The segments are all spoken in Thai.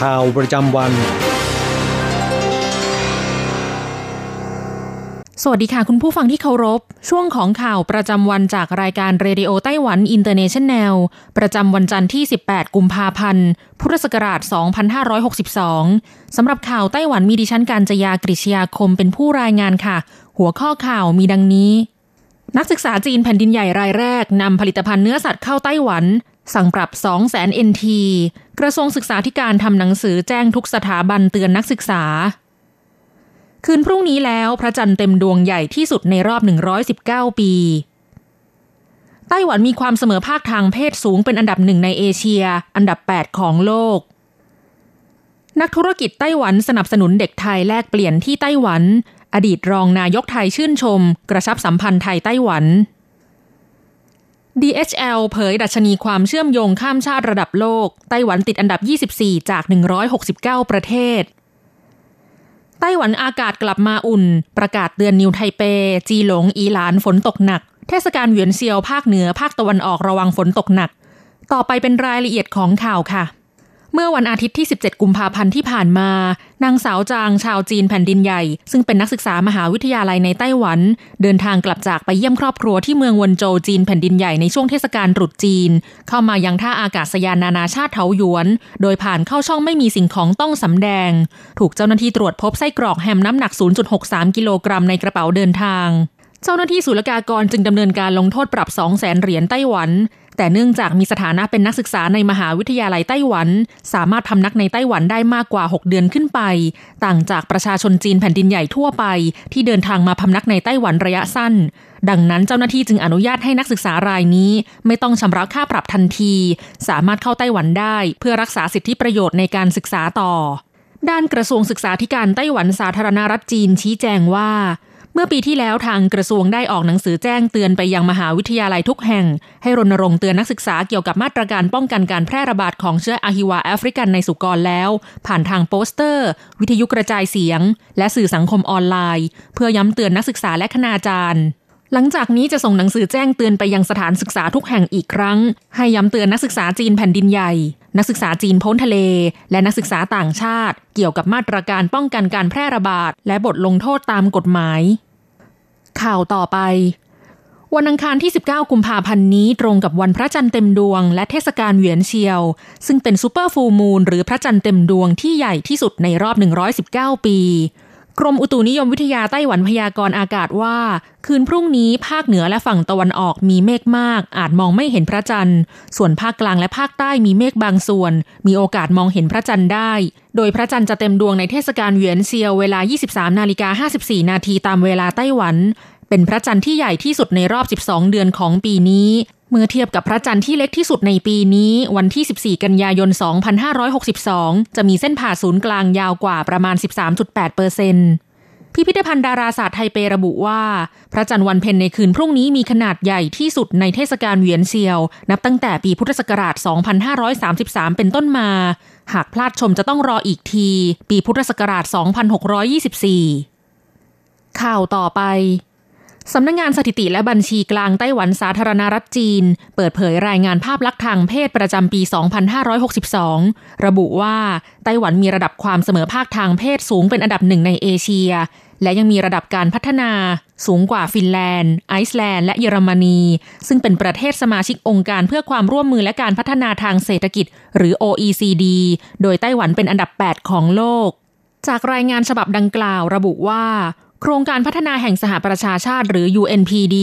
ข่าวประจำวัน สวัสดีค่ะคุณผู้ฟังที่เคารพ ช่วงของข่าวประจำวันจากรายการ Radio Taiwan International ประจำวันจันทร์ที่ 18 กุมภาพันธ์ พุทธศักราช 2562 สำหรับข่าวไต้หวันมีดิฉันการจยากริชยาคมเป็นผู้รายงานค่ะ หัวข้อข่าวมีดังนี้ นักศึกษาจีนแผ่นดินใหญ่รายแรกนำผลิตภัณฑ์เนื้อสัตว์เข้าไต้หวัน สั่งปรับ 2 0 0 0 0 0 NT กระทรวงศึกษาธิการทำหนังสือแจ้งทุกสถาบันเตือนนักศึกษา คืนพรุ่งนี้แล้วพระจันทร์เต็มดวงใหญ่ที่สุดในรอบ 119 ปี ไต้หวันมีความเสมอภาคทางเพศสูงเป็นอันดับหนึ่งในเอเชีย อันดับ 8 ของโลก นักธุรกิจไต้หวันสนับสนุนเด็กไทยแลกเปลี่ยนที่ไต้หวัน อดีตรองนายกไทยชื่นชม กระชับสัมพันธ์ไทยไต้หวัน DHL เผยดัชนีความเชื่อมโยงข้ามชาติระดับโลก ไต้หวันติดอันดับ 24 จาก 169 ประเทศ ไต้หวันอากาศกลับมาอุ่น ประกาศเตือนนิวไทเป จีหลง อีหลานฝนตกหนัก เทศกาลเหวียนเซียวภาคเหนือภาคตะวันออกระวังฝนตกหนัก ต่อไปเป็นรายละเอียดของข่าวค่ะ เมื่อวันอาทิตย์ที่ 17 กุมภาพันธ์ที่ผ่านมา นางสาวจางชาวจีนแผ่นดินใหญ่ ซึ่งเป็นนักศึกษามหาวิทยาลัยในไต้หวัน เดินทางกลับจากไปเยี่ยมครอบครัวที่เมืองวนโจวจีนแผ่นดินใหญ่ในช่วงเทศกาลตรุษจีน เข้ามายังท่าอากาศยานนานาชาติเถาหยวน โดยผ่านเข้าช่องไม่มีสิ่งของต้องสำแดง ถูกเจ้าหน้าที่ตรวจพบไส้กรอกแฮมน้ำหนัก 0.63 กิโลกรัมในกระเป๋าเดินทาง เจ้าหน้าที่ศุลกากรจึงดำเนินการลงโทษปรับ 2 0 0 0 0 0เหรียญไต้หวัน แต่เนื่องจากมีสถานะเป็นนักศึกษาในมหาวิทยาลัยไต้หวัน สามารถพำนักในไต้หวันได้มากกว่า 6 เดือนขึ้นไป ต่างจากประชาชนจีนแผ่นดินใหญ่ทั่วไป ที่เดินทางมาพำนักในไต้หวันระยะสั้น ดังนั้นเจ้าหน้าที่จึงอนุญาตให้นักศึกษารายนี้ ไม่ต้องชำระค่าปรับทันที สามารถเข้าไต้หวันได้ เพื่อรักษาสิทธิประโยชน์ในการศึกษาต่อ ด้านกระทรวงศึกษาธิการไต้หวันสาธารณรัฐจีนชี้แจงว่า เมื่อปีที่แล้วทางกระทรวงได้ออกหนังสือแจ้งเตือนไปยังมหาวิทยาลัยทุกแห่ง ให้รณรงค์เตือนนักศึกษาเกี่ยวกับมาตรการป้องกันการแพร่ระบาดของเชื้ออะฮิวาแอฟริกันในสุกรแล้ว ผ่านทางโปสเตอร์ วิทยุกระจายเสียง และสื่อสังคมออนไลน์ เพื่อย้ำเตือนนักศึกษาและคณาจารย์หลังจากนี้จะส่งหนังสือแจ้งเตือนไปยังสถานศึกษาทุกแห่งอีกครั้ง ให้ย้ำเตือนนักศึกษาจีนแผ่นดินใหญ่ นักศึกษาจีนพ้นทะเล และนักศึกษาต่างชาติ เกี่ยวกับมาตรการป้องกันการแพร่ระบาด และบทลงโทษตามกฎหมาย ข่าวต่อไป วันอังคารที่ 19 กุมภาพันธ์นี้ตรงกับวันพระจันทร์เต็มดวง และเทศกาลเหวียนเซียว ซึ่งเป็น super full moon หรือพระจันทร์เต็มดวงที่ใหญ่ที่สุดในรอบ 119 ปี กรมอุตุนิยมวิทยาไต้หวันพยากรณ์อากาศว่า คืนพรุ่งนี้ภาคเหนือและฝั่งตะวันออกมีเมฆมาก อาจมองไม่เห็นพระจันทร์ ส่วนภาคกลางและภาคใต้มีเมฆบางส่วน มีโอกาสมองเห็นพระจันทร์ได้ โดยพระจันทร์จะเต็มดวงในเทศกาลเหวียนเซียวเวลา 23 นาฬิกา54 นาทีตามเวลาไต้หวัน เป็นพระจันทร์ที่ใหญ่ที่สุดในรอบ 12 เดือนของปีนี้ เมื่อเทียบกับพระจันทร์ที่เล็กที่สุดในปีนี้ วันที่ 14 กันยายน 2562 จะมีเส้นผ่าศูนย์กลางยาวกว่าประมาณ 13.8เปอร์เซ็นต์พิพิธภัณฑ์ดาราศาสตร์ไทเประบุว่า พระจันทร์วันเพ็ญในคืนพรุ่งนี้มีขนาดใหญ่ที่สุดในเทศกาลเหวียนเซียว นับตั้งแต่ปีพุทธศักราช 2533 เป็นต้นมา หากพลาดชมจะต้องรออีกที ปีพุทธศักราช 2624 ข่าวต่อไป สำนักงานสถิติและบัญชีกลางไต้หวันสาธารณรัฐจีน เปิดเผยรายงานภาพลักษณ์ทางเพศประจำปี 2562 ระบุว่า ไต้หวันมีระดับความเสมอภาคทางเพศสูงเป็นอันดับหนึ่งในเอเชีย และยังมีระดับการพัฒนา สูงกว่าฟินแลนด์ ไอซ์แลนด์ และเยอรมนี ซึ่งเป็นประเทศสมาชิกองค์การเพื่อความร่วมมือและการพัฒนาทางเศรษฐกิจ หรือ OECD โดยไต้หวันเป็นอันดับ 8 ของโลก จากรายงานฉบับดังกล่าวระบุว่า โครงการพัฒนาแห่งสหประชาชาติหรือ UNPD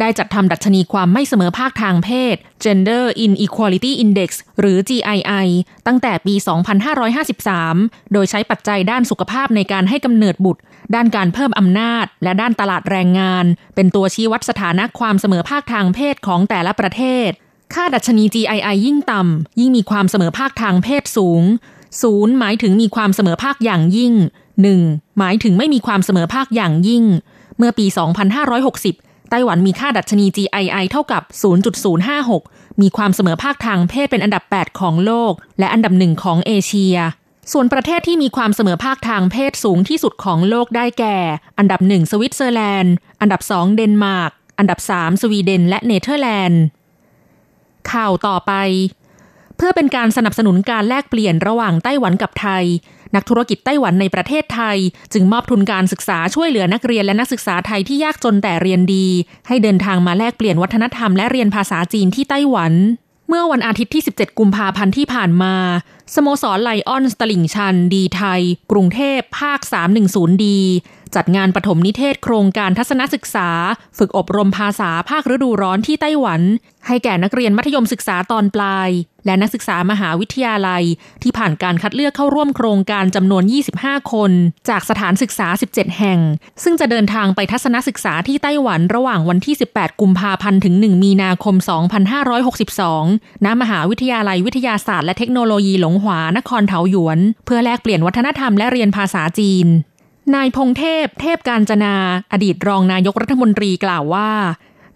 ได้จัดทำดัชนีความไม่เสมอภาคทางเพศ Gender Inequality Index หรือ GII ตั้งแต่ปี 2553 โดยใช้ปัจจัยด้านสุขภาพในการให้กำเนิดบุตร ด้านการเพิ่มอำนาจ และด้านตลาดแรงงาน เป็นตัวชี้วัดสถานะความเสมอภาคทางเพศของแต่ละประเทศ ค่าดัชนี GII ยิ่งต่ำยิ่งมีความเสมอภาคทางเพศสูง ศูนย์หมายถึงมีความเสมอภาคอย่างยิ่ง 1. หมายถึงไม่มีความเสมอภาคอย่างยิ่ง เมื่อปี 2560 ไต้หวันมีค่าดัชนี GII เท่ากับ 0.056 มีความเสมอภาคทางเพศเป็นอันดับ 8 ของโลก และอันดับหนึ่งของเอเชีย ส่วนประเทศที่มีความเสมอภาคทางเพศสูงที่สุดของโลกได้แก่ อันดับหนึ่งสวิตเซอร์แลนด์ อันดับสองเดนมาร์ก อันดับสามสวีเดน และเนเธอร์แลนด์ ข่าวต่อไป เพื่อเป็นการสนับสนุนการแลกเปลี่ยนระหว่างไต้หวันกับไทย นักธุรกิจไต้หวันในประเทศไทย จึงมอบทุนการศึกษาช่วยเหลือนักเรียนและนักศึกษาไทยที่ยากจนแต่เรียนดี ให้เดินทางมาแลกเปลี่ยนวัฒนธรรมและเรียนภาษาจีนที่ไต้หวัน เมื่อวันอาทิตย์ที่ 17 กุมภาพันธ์ที่ผ่านมา สโมสรไลออนส์ตลิงชันดีไทย กรุงเทพภาค 310ดี จัดงานปฐมนิเทศโครงการทัศนศึกษา ฝึกอบรมภาษาภาคฤดูร้อนที่ไต้หวัน ให้แก่นักเรียนมัธยมศึกษาตอนปลาย และนักศึกษามหาวิทยาลัย ที่ผ่านการคัดเลือกเข้าร่วมโครงการจำนวน 25 คน จากสถานศึกษา 17 แห่ง ซึ่งจะเดินทางไปทัศนศึกษาที่ไต้หวันระหว่างวันที่ 18 กุมภาพันธ์ถึง 1 มีนาคม 2562 ณ มหาวิทยาลัยวิทยาศาสตร์และเทคโนโลยีหลงหวานครเทาหยวน เพื่อแลกเปลี่ยนวัฒนธรรมและเรียนภาษาจีน นายพงเทพ เทพการจนา อดีตรองนายกรัฐมนตรีกล่าวว่า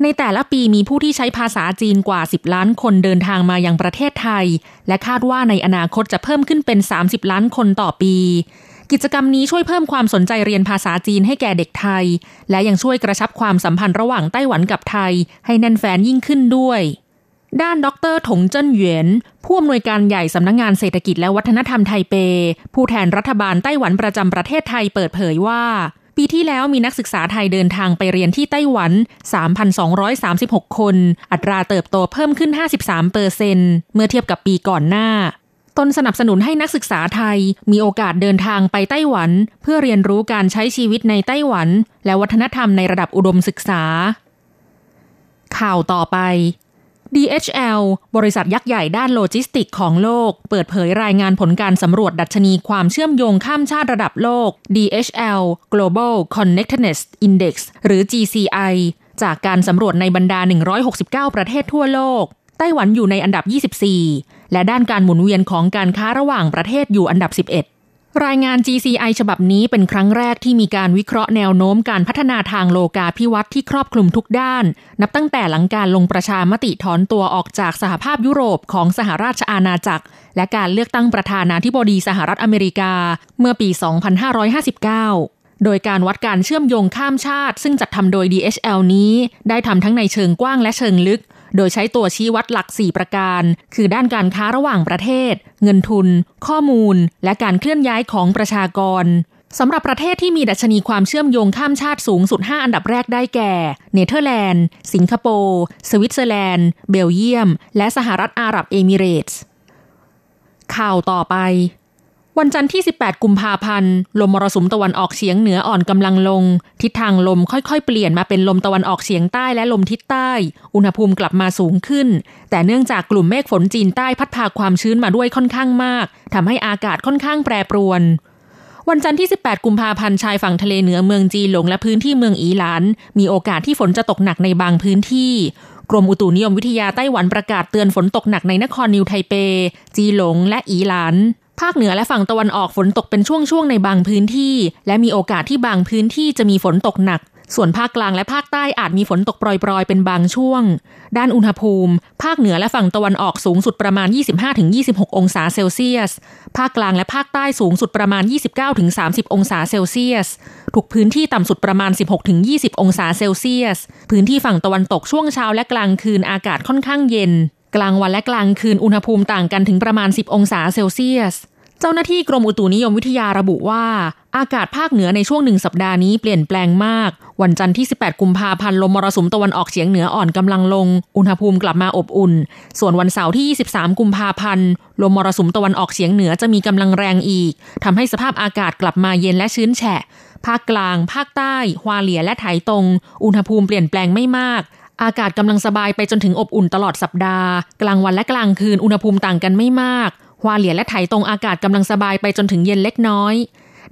ในแต่ละปีมีผู้ที่ใช้ภาษาจีนกว่า 10 ล้านคนเดินทางมายังประเทศไทย และคาดว่าในอนาคตจะเพิ่มขึ้นเป็น 30 ล้านคนต่อปี กิจกรรมนี้ช่วยเพิ่มความสนใจเรียนภาษาจีนให้แก่เด็กไทย และยังช่วยกระชับความสัมพันธ์ระหว่างไต้หวันกับไทย ให้แน่นแฟนยิ่งขึ้นด้วย ด้านดรถงเจิ้นเหวียนผู้อำนวยการใหญ่สำนักงงานเศรษฐกิจและวัฒนธรรมไทเป ผู้แทนรัฐบาลไต้หวันประจำประเทศไทยเปิดเผยว่า ปีที่แล้วมีนักศึกษาไทยเดินทางไปเรียนที่ไต้หวัน 3,236 คน อัตราเติบโตเพิ่มขึ้น 53เปอร์เซนเมื่อเทียบกับปีก่อนหน้า ตนสนับสนุนให้นักศึกษาไทยมีโอกาสเดินทางไปไต้หวัน เพื่อเรียนรู้การใช้ชีวิตในไต้หวัน และวัฒนธรรมในระดับอุดมศึกษา ข่าวต่อไป DHL บริษัทยักษ์ใหญ่ด้านโลจิสติกของโลก เปิดเผยรายงานผลการสำรวจดัชนีความเชื่อมโยงข้ามชาติระดับโลก DHL Global Connectedness Index หรือ GCI จากการสำรวจในบรรดา 169 ประเทศทั่วโลก ไต้หวันอยู่ในอันดับ 24 และด้านการหมุนเวียนของการค้าระหว่างประเทศอยู่อันดับ 11 รายงาน GCI ฉบับนี้เป็นครั้งแรกที่มีการวิเคราะห์แนวโน้มการพัฒนาทางโลกาภิวัตน์ที่ครอบคลุมทุกด้าน นับตั้งแต่หลังการลงประชามติถอนตัวออกจากสหภาพยุโรปของสหราชอาณาจักร และการเลือกตั้งประธานาธิบดีสหรัฐอเมริกา เมื่อปี 2559 โดยการวัดการเชื่อมโยงข้ามชาติ ซึ่งจัดทำโดย DHL นี้ ได้ทำทั้งในเชิงกว้างและเชิงลึก โดยใช้ตัวชี้วัดหลัก 4 ประการ คือด้านการค้าระหว่างประเทศ เงินทุน ข้อมูล และการเคลื่อนย้ายของประชากรสำหรับประเทศที่มีดัชนีความเชื่อมโยงข้ามชาติสูงสุด 5 อันดับแรกได้แก่ เนเธอร์แลนด์ สิงคโปร์ สวิตเซอร์แลนด์ เบลเยียม และสหรัฐอาหรับเอมิเรตส์ ข่าวต่อไป วันจันทร์ที่ 18 กุมภาพันธ์ ลมมรสุมตะวันออกเฉียงเหนืออ่อนกำลังลง ทิศทางลมค่อยๆ เปลี่ยนมาเป็นลมตะวันออกเฉียงใต้และลมทิศใต้ อุณหภูมิกลับมาสูงขึ้น แต่เนื่องจากกลุ่มเมฆฝนจีนใต้พัดพาความชื้นมาด้วยค่อนข้างมากทำให้อากาศค่อนข้างแปรปรวน วันจันทร์ที่ 18 กุมภาพันธ์ชายฝั่งทะเลเหนือเมืองจีหลงและพื้นที่เมืองอีหลาน มีโอกาสที่ฝนจะตกหนักในบางพื้นที่กรมอุตุนิยมวิทยาไต้หวันประกาศเตือนฝนตกหนักในนครนิวไทเป จีหลง และอีหลาน ภาคเหนือและฝั่งตะวันออกฝนตกเป็นช่วงๆในบางพื้นที่ และมีโอกาสที่บางพื้นที่จะมีฝนตกหนัก ส่วนภาคกลางและภาคใต้อาจมีฝนตกโปรยๆ เป็นบางช่วง ด้านอุณหภูมิ ภาคเหนือและฝั่งตะวันออกสูงสุดประมาณ 25-26 องศาเซลเซียส ภาคกลางและภาคใต้สูงสุดประมาณ 29-30 องศาเซลเซียส ทุกพื้นที่ต่ำสุดประมาณ 16-20 องศาเซลเซียส พื้นที่ฝั่งตะวันตกช่วงเช้าและกลางคืนอากาศค่อนข้างเย็นกลางวันและกลางคืนอุณหภูมิต่างกันถึงประมาณ 10 องศาเซลเซียส เจ้าหน้าที่กรมอุตุนิยมวิทยาระบุว่า อากาศภาคเหนือในช่วงหนึ่งสัปดาห์นี้เปลี่ยนแปลงมาก วันจันทร์ที่ 18 กุมภาพันธ์ลมมรสุมตะวันออกเฉียงเหนืออ่อนกำลังลง อุณหภูมิกลับมาอบอุ่น ส่วนวันเสาร์ที่ 23 กุมภาพันธ์ลมมรสุมตะวันออกเฉียงเหนือจะมีกำลังแรงอีกทำให้สภาพอากาศกลับมาเย็นและชื้นแฉะ ภาคกลาง ภาคใต้ฮวาเหลียและไถตง อุณหภูมิเปลี่ยนแปลงไม่มากอากาศกำลังสบายไปจนถึงอบอุ่นตลอดสัปดาห์ กลางวันและกลางคืนอุณหภูมิต่างกันไม่มาก ฮวาเหลียและไถตรงอากาศกำลังสบายไปจนถึงเย็นเล็กน้อย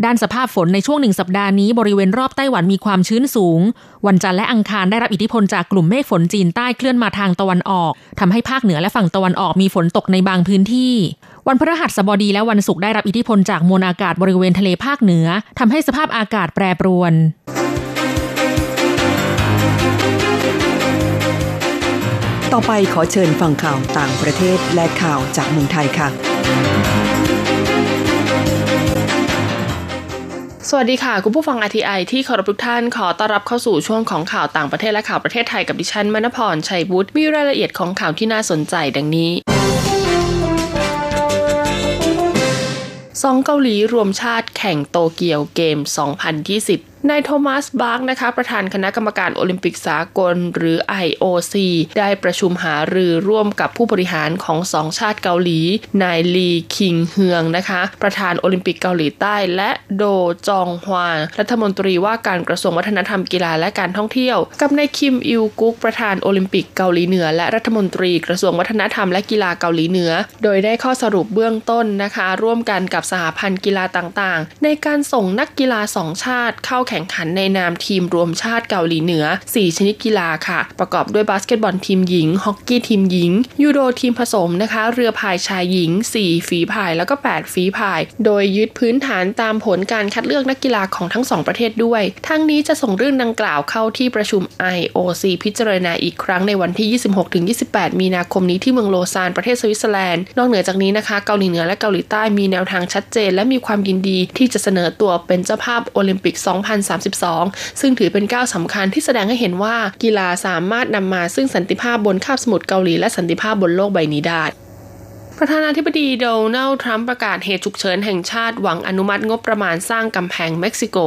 ด้านสภาพฝนในช่วงหนึ่งสัปดาห์นี้บริเวณรอบไต้หวันมีความชื้นสูง วันจันทร์และอังคารได้รับอิทธิพลจากกลุ่มเมฆฝนจีนใต้เคลื่อนมาทางตะวันออกทำให้ภาคเหนือและฝั่งตะวันออกมีฝนตกในบางพื้นที่ วันพฤหัสบดีและวันศุกร์ได้รับอิทธิพลจากมวลอากาศบริเวณทะเลภาคเหนือทำให้สภาพอากาศแปรปรวนต่อไปขอเชิญฟังข่าวต่างประเทศและข่าวจากเมืองไทยค่ะ สวัสดีค่ะ คุณผู้ฟัง RTI ที่เคารพทุกท่านขอต้อนรับเข้าสู่ช่วงของข่าวต่างประเทศและข่าวประเทศไทยกับดิฉันมณพรชัยบุตรมีรายละเอียดของข่าวที่น่าสนใจดังนี้สองเกาหลีรวมชาติแข่งโตเกียวเกม 2020 นายโทมัสบาร์กนะคะประธานคณะกรรมการโอลิมปิกสากลหรือ IOC ได้ประชุมหารือร่วมกับผู้บริหารของสองชาติเกาหลี นายลีคิงเฮืองนะคะ ประธานโอลิมปิกเกาหลีใต้ และโดจองฮวานรัฐมนตรีว่าการกระทรวงวัฒนธรรมกีฬาและการท่องเที่ยว กับนายคิมอิลกุกประธานโอลิมปิกเกาหลีเหนือ และรัฐมนตรีกระทรวงวัฒนธรรมและกีฬาเกาหลีเหนือ โดยได้ข้อสรุปเบื้องต้นนะคะ ร่วมกันกับสหพันธ์กีฬาต่างๆ ในการส่งนักกีฬาสองชาติเข้าแข่งขันในนามทีมรวมชาติเกาหลีเหนือ 4 ชนิดกีฬาค่ะ ประกอบด้วยบาสเกตบอลทีมหญิง ฮอกกี้ทีมหญิง ยูโดทีมผสมนะคะ เรือพายชายหญิง 4 ฝีพายแล้วก็ 8 ฝีพาย โดยยึดพื้นฐานตามผลการคัดเลือกนักกีฬาของทั้งสองประเทศด้วย ทั้งนี้จะส่งเรื่องดังกล่าวเข้าที่ประชุม IOC พิจารณาอีกครั้งในวันที่ 26-28 มีนาคมนี้ที่เมืองโลซานประเทศสวิตเซอร์แลนด์ นอกเหนือจากนี้นะคะเกาหลีเหนือและเกาหลีใต้มีแนวทางชัดเจน และมีความยินดีที่จะเสนอตัวเป็นเจ้าภาพโอลิมปิก2032 ซึ่งถือเป็นก้าวสำคัญที่แสดงให้เห็นว่ากีฬาสามารถนำมาซึ่งสันติภาพบนคาบสมุทรเกาหลีและสันติภาพบนโลกใบนี้ได้ประธานาธิบดีโดนัลด์ทรัมป์ประกาศเหตุฉุกเฉินแห่งชาติหวังอนุมัติงบประมาณสร้างกำแพงเม็กซิโก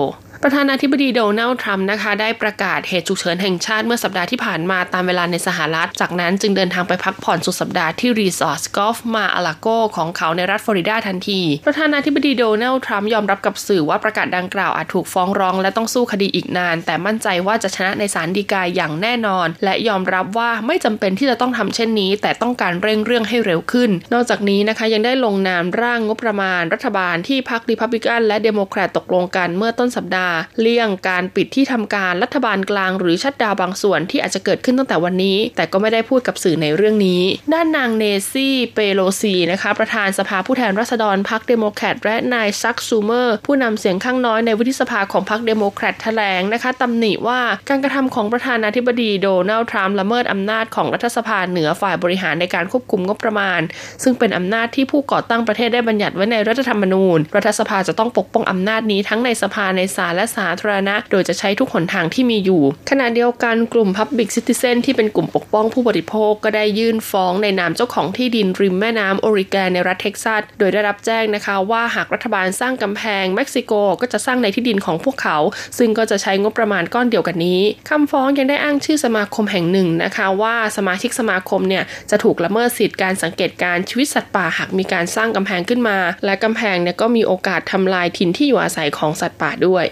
ประธานาธิบดีโดนัลด์ทรัมป์นะคะได้ประกาศเหตุฉุกเฉินแห่งชาติเมื่อสัปดาห์ที่ผ่านมาตามเวลาในสหรัฐ จากนั้นจึงเดินทางไปพักผ่อนสุดสัปดาห์ที่รีสอร์ทกอล์ฟมาร์อาลาโกของเขาในรัฐฟลอริดาทันที ประธานาธิบดีโดนัลด์ทรัมป์ยอมรับกับสื่อว่าประกาศดังกล่าวอาจถูกฟ้องร้องและต้องสู้คดีอีกนาน แต่มั่นใจว่าจะชนะในศาลฎีกาอย่างแน่นอน และยอมรับว่าไม่จำเป็นที่จะต้องทำเช่นนี้ แต่ต้องการเร่งเรื่องให้เร็วขึ้น นอกจากนี้นะคะยังได้ลงนามร่างงบประมาณรัฐบาลที่พรรครีพับลิกันและเดโมแครตตกลงกันเมื่อต้นสัปดาห์เลี่ยงการปิดที่ทำการรัฐบาลกลางหรือชัตดาวน์บางส่วนที่อาจจะเกิดขึ้นตั้งแต่วันนี้ แต่ก็ไม่ได้พูดกับสื่อในเรื่องนี้ ด้านนางแนนซี เพโลซีนะคะประธานสภาผู้แทนราษฎรพรรคเดโมแครตและนายชัค ชูเมอร์ ผู้นำเสียงข้างน้อยในวุฒิสภาของพรรคเดโมแครตแถลงนะคะตำหนิว่าการกระทำของประธานาธิบดีโดนัลด์ทรัมป์ละเมิดอำนาจของรัฐสภาเหนือฝ่ายบริหารในการควบคุมงบประมาณ ซึ่งเป็นอำนาจที่ผู้ก่อตั้งประเทศได้บัญญัติไว้ในรัฐธรรมนูญ รัฐสภาจะต้องปกป้องอำนาจนี้ทั้งในสภาในศาลและสาธารณะ โดยจะใช้ทุกหนทางที่มีอยู่ ขณะเดียวกันกลุ่ม Public Citizen ที่เป็นกลุ่มปกป้องผู้บริโภคก็ได้ยื่นฟ้องในนามเจ้าของที่ดินริมแม่น้ำโอริแกนในรัฐเท็กซัส โดยได้รับแจ้งนะคะว่าหากรัฐบาลสร้างกำแพงเม็กซิโกก็จะสร้างในที่ดินของพวกเขา ซึ่งก็จะใช้งบประมาณก้อนเดียวกันนี้คำฟ้องยังได้อ้างชื่อสมาคมแห่งหนึ่งนะคะว่าสมาชิกสมาคมเนี่ยจะถูกละเมิดสิทธิการสังเกตการชีวิตสัตว์ป่าหากมีการสร้างกำแพงขึ้นมา และกำแพงเนี่ยก็มีโอกาสทำลายถิ่นที่อยู่อาศัยของสัตว์ป่าด้วย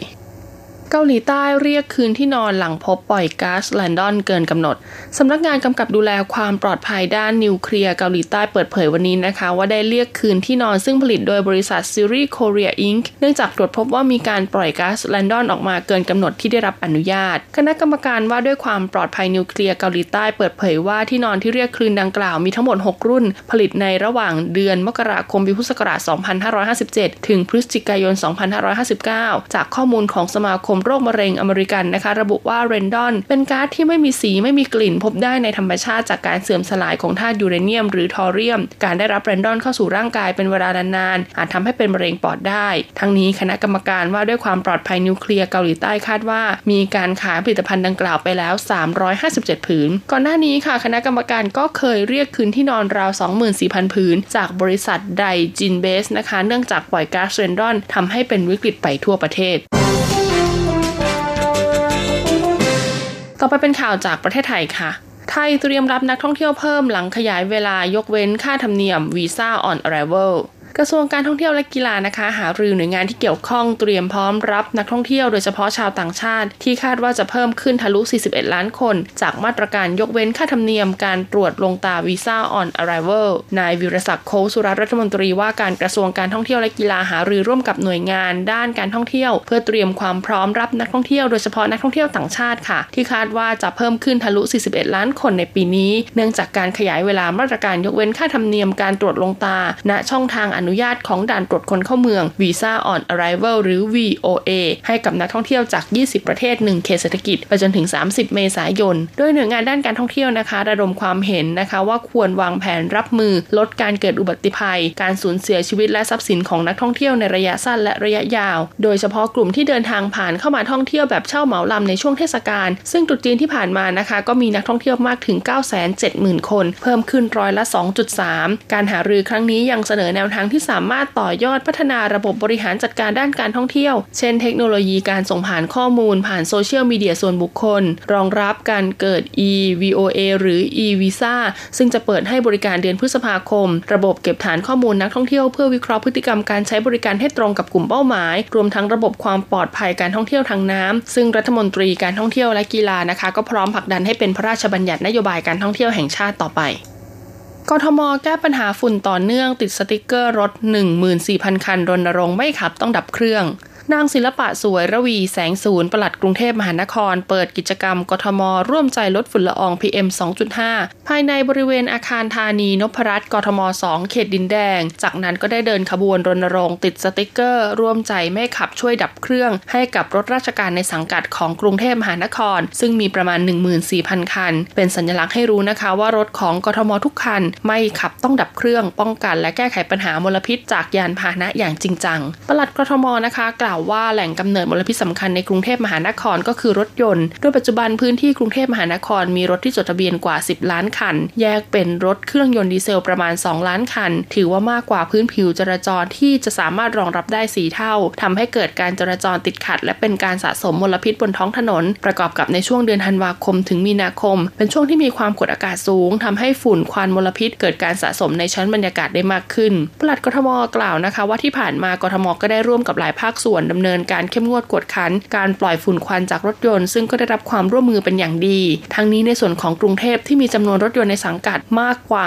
เกาหลีใต้เรียกคืนที่นอนหลังพบปล่อยก๊าซแลนดอนเกินกำหนด สำนักงานกำกับดูแลความปลอดภัยด้านนิวเคลียร์เกาหลีใต้เปิดเผยวันนี้นะคะ ว่าได้เรียกคืนที่นอนซึ่งผลิตโดยบริษัทซีรีส์โคเรียอิงค์เนื่องจากตรวจพบว่ามีการปล่อยก๊าซแลนดอนออกมาเกินกำหนดที่ได้รับอนุญาต คณะกรรมการว่าด้วยความปลอดภัยนิวเคลียร์เกาหลีใต้เปิดเผยว่าที่นอนที่เรียกคืนดังกล่าวมีทั้งหมด 6 รุ่น ผลิตในระหว่างเดือนมกราคมปีพุทธศักราช 2557 ถึงพฤศจิกายน 2559 จากข้อมูลของสมาคมโรคมะเร็งอเมริกันนะคะ ระบุว่าเรดอนเป็นก๊าซที่ไม่มีสีไม่มีกลิ่น พบได้ในธรรมชาติจากการเสื่อมสลายของธาตุยูเรเนียม หรือทอเรียม การได้รับเรดอนเข้าสู่ร่างกายเป็นเวลานานๆอาจทำให้เป็นมะเร็งปอดได้ ทั้งนี้คณะกรรมการว่าด้วยความปลอดภัยนิวเคลียร์เกาหลีใต้คาดว่า มีการขายผลิตภัณฑ์ดังกล่าวไปแล้ว 357 ผืน ก่อนหน้านี้ค่ะ คณะกรรมการก็เคยเรียกคืนที่นอนราว 24,000 ผืน จากบริษัทไดจินเบสนะคะ เนื่องจากปล่อยก๊าซเรนดอนทำให้เป็นวิกฤตไปทั่วประเทศ ต่อไปเป็นข่าวจากประเทศไทยค่ะ ไทยเตรียมรับนักท่องเที่ยวเพิ่มหลังขยายเวลายกเว้นค่าธรรมเนียมวีซ่าออนอ r r i v a l กระทรวงการท่องเที่ยวและกีฬานะคะ หารือหน่วยงานที่เกี่ยวข้องเตรียมพร้อมรับนักท่องเที่ยวโดยเฉพาะชาวต่างชาติ ที่คาดว่าจะเพิ่มขึ้นทะลุ 41 ล้านคน จากมาตรการยกเว้นค่าธรรมเนียมการตรวจลงตาวีซ่า on arrival นายวิรศักดิ์โคสุรัตรัฐมนตรีว่าการกระทรวงการท่องเที่ยวและกีฬาหารือร่วมกับหน่วยงาน ด้านการท่องเที่ยว เพื่อเตรียมความพร้อมรับนักท่องเที่ยวโดยเฉพาะนักท่องเที่ยวต่างชาติค่ะ ที่คาดว่าจะเพิ่มขึ้นทะลุ 41 ล้านคนในปีนี้ เนื่องจากการขยายเวลามาตรการยกเว้นค่าธรรมเนียมการตรวจลงตา ณช่องทางอนุุญาตของด่านตรวจคนเข้าเมือง Visa on Arrival หรือ VOA ให้กับนักท่องเที่ยวจาก 20 ประเทศ 1 เขตเศรษฐกิจไปจนถึง 30 เมษายน โดยหน่วยงานด้านการท่องเที่ยวนะคะ ระดมความเห็นนะคะว่าควรวางแผนรับมือ ลดการเกิดอุบัติภัย การสูญเสียชีวิตและทรัพย์สินของนักท่องเที่ยวในระยะสั้นและระยะยาว โดยเฉพาะกลุ่มที่เดินทางผ่านเข้ามาท่องเที่ยวแบบเช่าเหมาลำในช่วงเทศกาล ซึ่งตรุษจีนที่ผ่านมานะคะ ก็มีนักท่องเที่ยวมากถึง 970,000 คน เพิ่มขึ้นร้อยละ 2.3 การหารือครั้งนี้ยังเสนอแนวทางที่สามารถต่อยอดพัฒนาระบบบริหารจัดการด้านการท่องเที่ยว เช่นเทคโนโลยีการส่งผ่านข้อมูลผ่านโซเชียลมีเดียส่วนบุคคล รองรับการเกิด e-VOA หรือ e-Visa ซึ่งจะเปิดให้บริการเดือนพฤษภาคม ระบบเก็บฐานข้อมูลนักท่องเที่ยวเพื่อวิเคราะห์พฤติกรรมการใช้บริการให้ตรงกับกลุ่มเป้าหมาย รวมทั้งระบบความปลอดภัยการท่องเที่ยวทางน้ำซึ่งรัฐมนตรีการท่องเที่ยวและกีฬานะคะ ก็พร้อมผลักดันให้เป็นพระราชบัญญัตินโยบายการท่องเที่ยวแห่งชาติต่อไป กทมแก้ปัญหาฝุ่นต่อเนื่องติดสติกเกอร์รถ 14,000 คันรณรงค์ไม่ขับต้องดับเครื่อง นางศิลปะสวยระวีแสงศูนย์ปลัดกรุงเทพมหานคร เปิดกิจกรรมกทม ร่วมใจลดฝุ่นละออง PM 2.5 ภายในบริเวณอาคารธานีนพรัตน์กทม 2 เขตดินแดง จากนั้นก็ได้เดินขบวนรณรงค์ติดสติกเกอร์ ร่วมใจไม่ขับช่วยดับเครื่อง ให้กับรถราชการในสังกัดของกรุงเทพมหานคร ซึ่งมีประมาณ 14,000 คัน เป็นสัญลักษณ์ให้รู้นะคะว่ารถของกทมทุกคัน ไม่ขับต้องดับเครื่อง ป้องกัน และแก้ไขปัญหามลพิษจากยานพาหนะอย่างจริงจังปลัดกทมนะคะ กล่าวว่าแหล่งกำเนิดมลพิษสำคัญในกรุงเทพมหานครก็คือรถยนต์ โดยปัจจุบันพื้นที่กรุงเทพมหานครมีรถที่จดทะเบียนกว่า 10 ล้านคัน แยกเป็นรถเครื่องยนต์ดีเซลประมาณ 2 ล้านคัน ถือว่ามากกว่าพื้นผิวจราจรที่จะสามารถรองรับได้ 4 เท่าทำให้เกิดการจราจรติดขัด และเป็นการสะสมมลพิษบนท้องถนน ประกอบกับในช่วงเดือนธันวาคมถึงมีนาคม เป็นช่วงที่มีความกดอากาศสูงทำให้ฝุ่นควันมลพิษ เกิดการสะสมในชั้นบรรยากาศได้มากขึ้นปลัดกทมกล่าวนะคะ ว่าที่ผ่านมากทมก็ได้ร่วมกับหลายภาคส่วนดำเนินการเข้มงวดกวดขัน การปล่อยฝุ่นควันจากรถยนต์ ซึ่งก็ได้รับความร่วมมือเป็นอย่างดี ทั้งนี้ในส่วนของกรุงเทพที่มีจำนวนรถยนต์ในสังกัดมากกว่า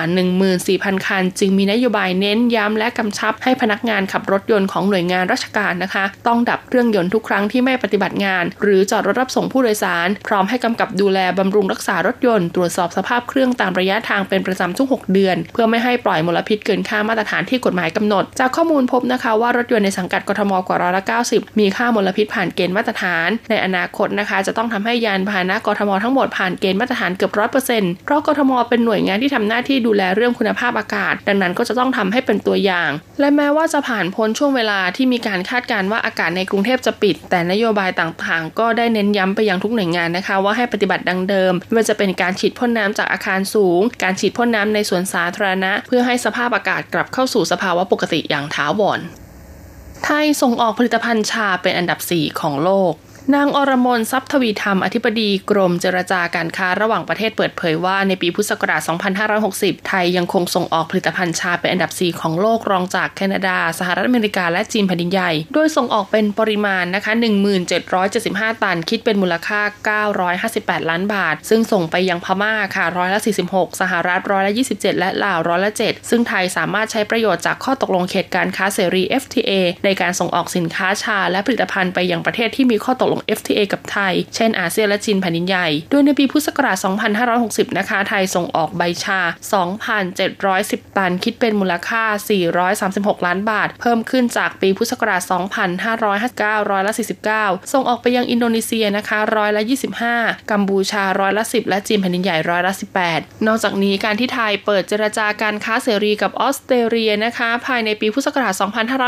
14,000 คัน จึงมีนโยบายเน้นย้ำและกำชับให้พนักงานขับรถยนต์ของหน่วยงานราชการนะคะ ต้องดับเครื่องยนต์ทุกครั้งที่ไม่ปฏิบัติงาน หรือจอดรถรับส่งผู้โดยสาร พร้อมให้กำกับดูแลบำรุงรักษารถยนต์ตรวจสอบสภาพเครื่องตามระยะทางเป็นประจำทุก 6 เดือน เพื่อไม่ให้ปล่อยมลพิษเกินค่ามาตรฐานที่กฎหมายกำหนด จากข้อมูลพบนะคะว่ารถยนต์ในสังกัดกทมกว่าร้อยละ90มีค่ามลพิษผ่านเกณฑ์มาตรฐาน ในอนาคตนะคะ จะต้องทำให้ยานพาหนะกทมทั้งหมดผ่านเกณฑ์มาตรฐานเกือบร้อยเปอร์เซ็นต์เพราะกทมเป็นหน่วยงานที่ทำหน้าที่ดูแลเรื่องคุณภาพอากาศ ดังนั้นก็จะต้องทำให้เป็นตัวอย่าง และแม้ว่าจะผ่านพ้นช่วงเวลาที่มีการคาดการณ์ว่าอากาศในกรุงเทพจะปิด แต่นโยบายต่างๆ ก็ได้เน้นย้ำไปยังทุกหน่วยงานนะคะ ว่าให้ปฏิบัติดังเดิมไม่ว่าจะเป็นการฉีดพ่นน้ำจากอาคารสูง การฉีดพ่นน้ำในสวนสาธารณะ เพื่อให้สภาพอากาศกลับเข้าสู่สภาวะปกติอย่างถาวร ไทยส่งออกผลิตภัณฑ์ชาเป็นอันดับ 4 ของโลก นางอรมนทรัพย์ทวีธรรมอธิบดีกรมเจรจาการค้าระหว่างประเทศเปิดเผยว่าในปีพุทธศักราช 2560 ไทยยังคงส่งออกผลิตภัณฑ์ชาเป็นอันดับ 4 ของโลกรองจากแคนาดา สหรัฐอเมริกาและจีนแผ่นดินใหญ่ โดยส่งออกเป็นปริมาณนะคะ 1775 ตันคิดเป็นมูลค่า 958 ล้านบาท ซึ่งส่งไปยังพม่าค่ะร้อยละ 46 สหรัฐร้อยละ 27 และลาวร้อยละ 7 ซึ่งไทยสามารถใช้ประโยชน์จากข้อตกลงเขตการค้าเสรี FTA ในการส่งออกสินค้าชาและผลิตภัณฑ์ไปยังประเทศที่มีข้อตกลง FTA กับไทย เช่นอาเซียนและจีนแผ่นดินใหญ่ โดยในปีพุทธศักราช 2560 นะคะ ไทยส่งออกใบชา 2,710 ตัน คิดเป็นมูลค่า 436 ล้านบาท เพิ่มขึ้นจากปีพุทธศักราช 2559 ร้อยละ 49 ส่งออกไปยังอินโดนีเซียนะคะ ร้อยละ 25 กัมพูชา ร้อยละ 10 และจีนแผ่นดินใหญ่ ร้อยละ 18 นอกจากนี้การที่ไทยเปิดเจรจาการค้าเสรีกับออสเตรเลียนะคะ ภายในปีพุทธศักราช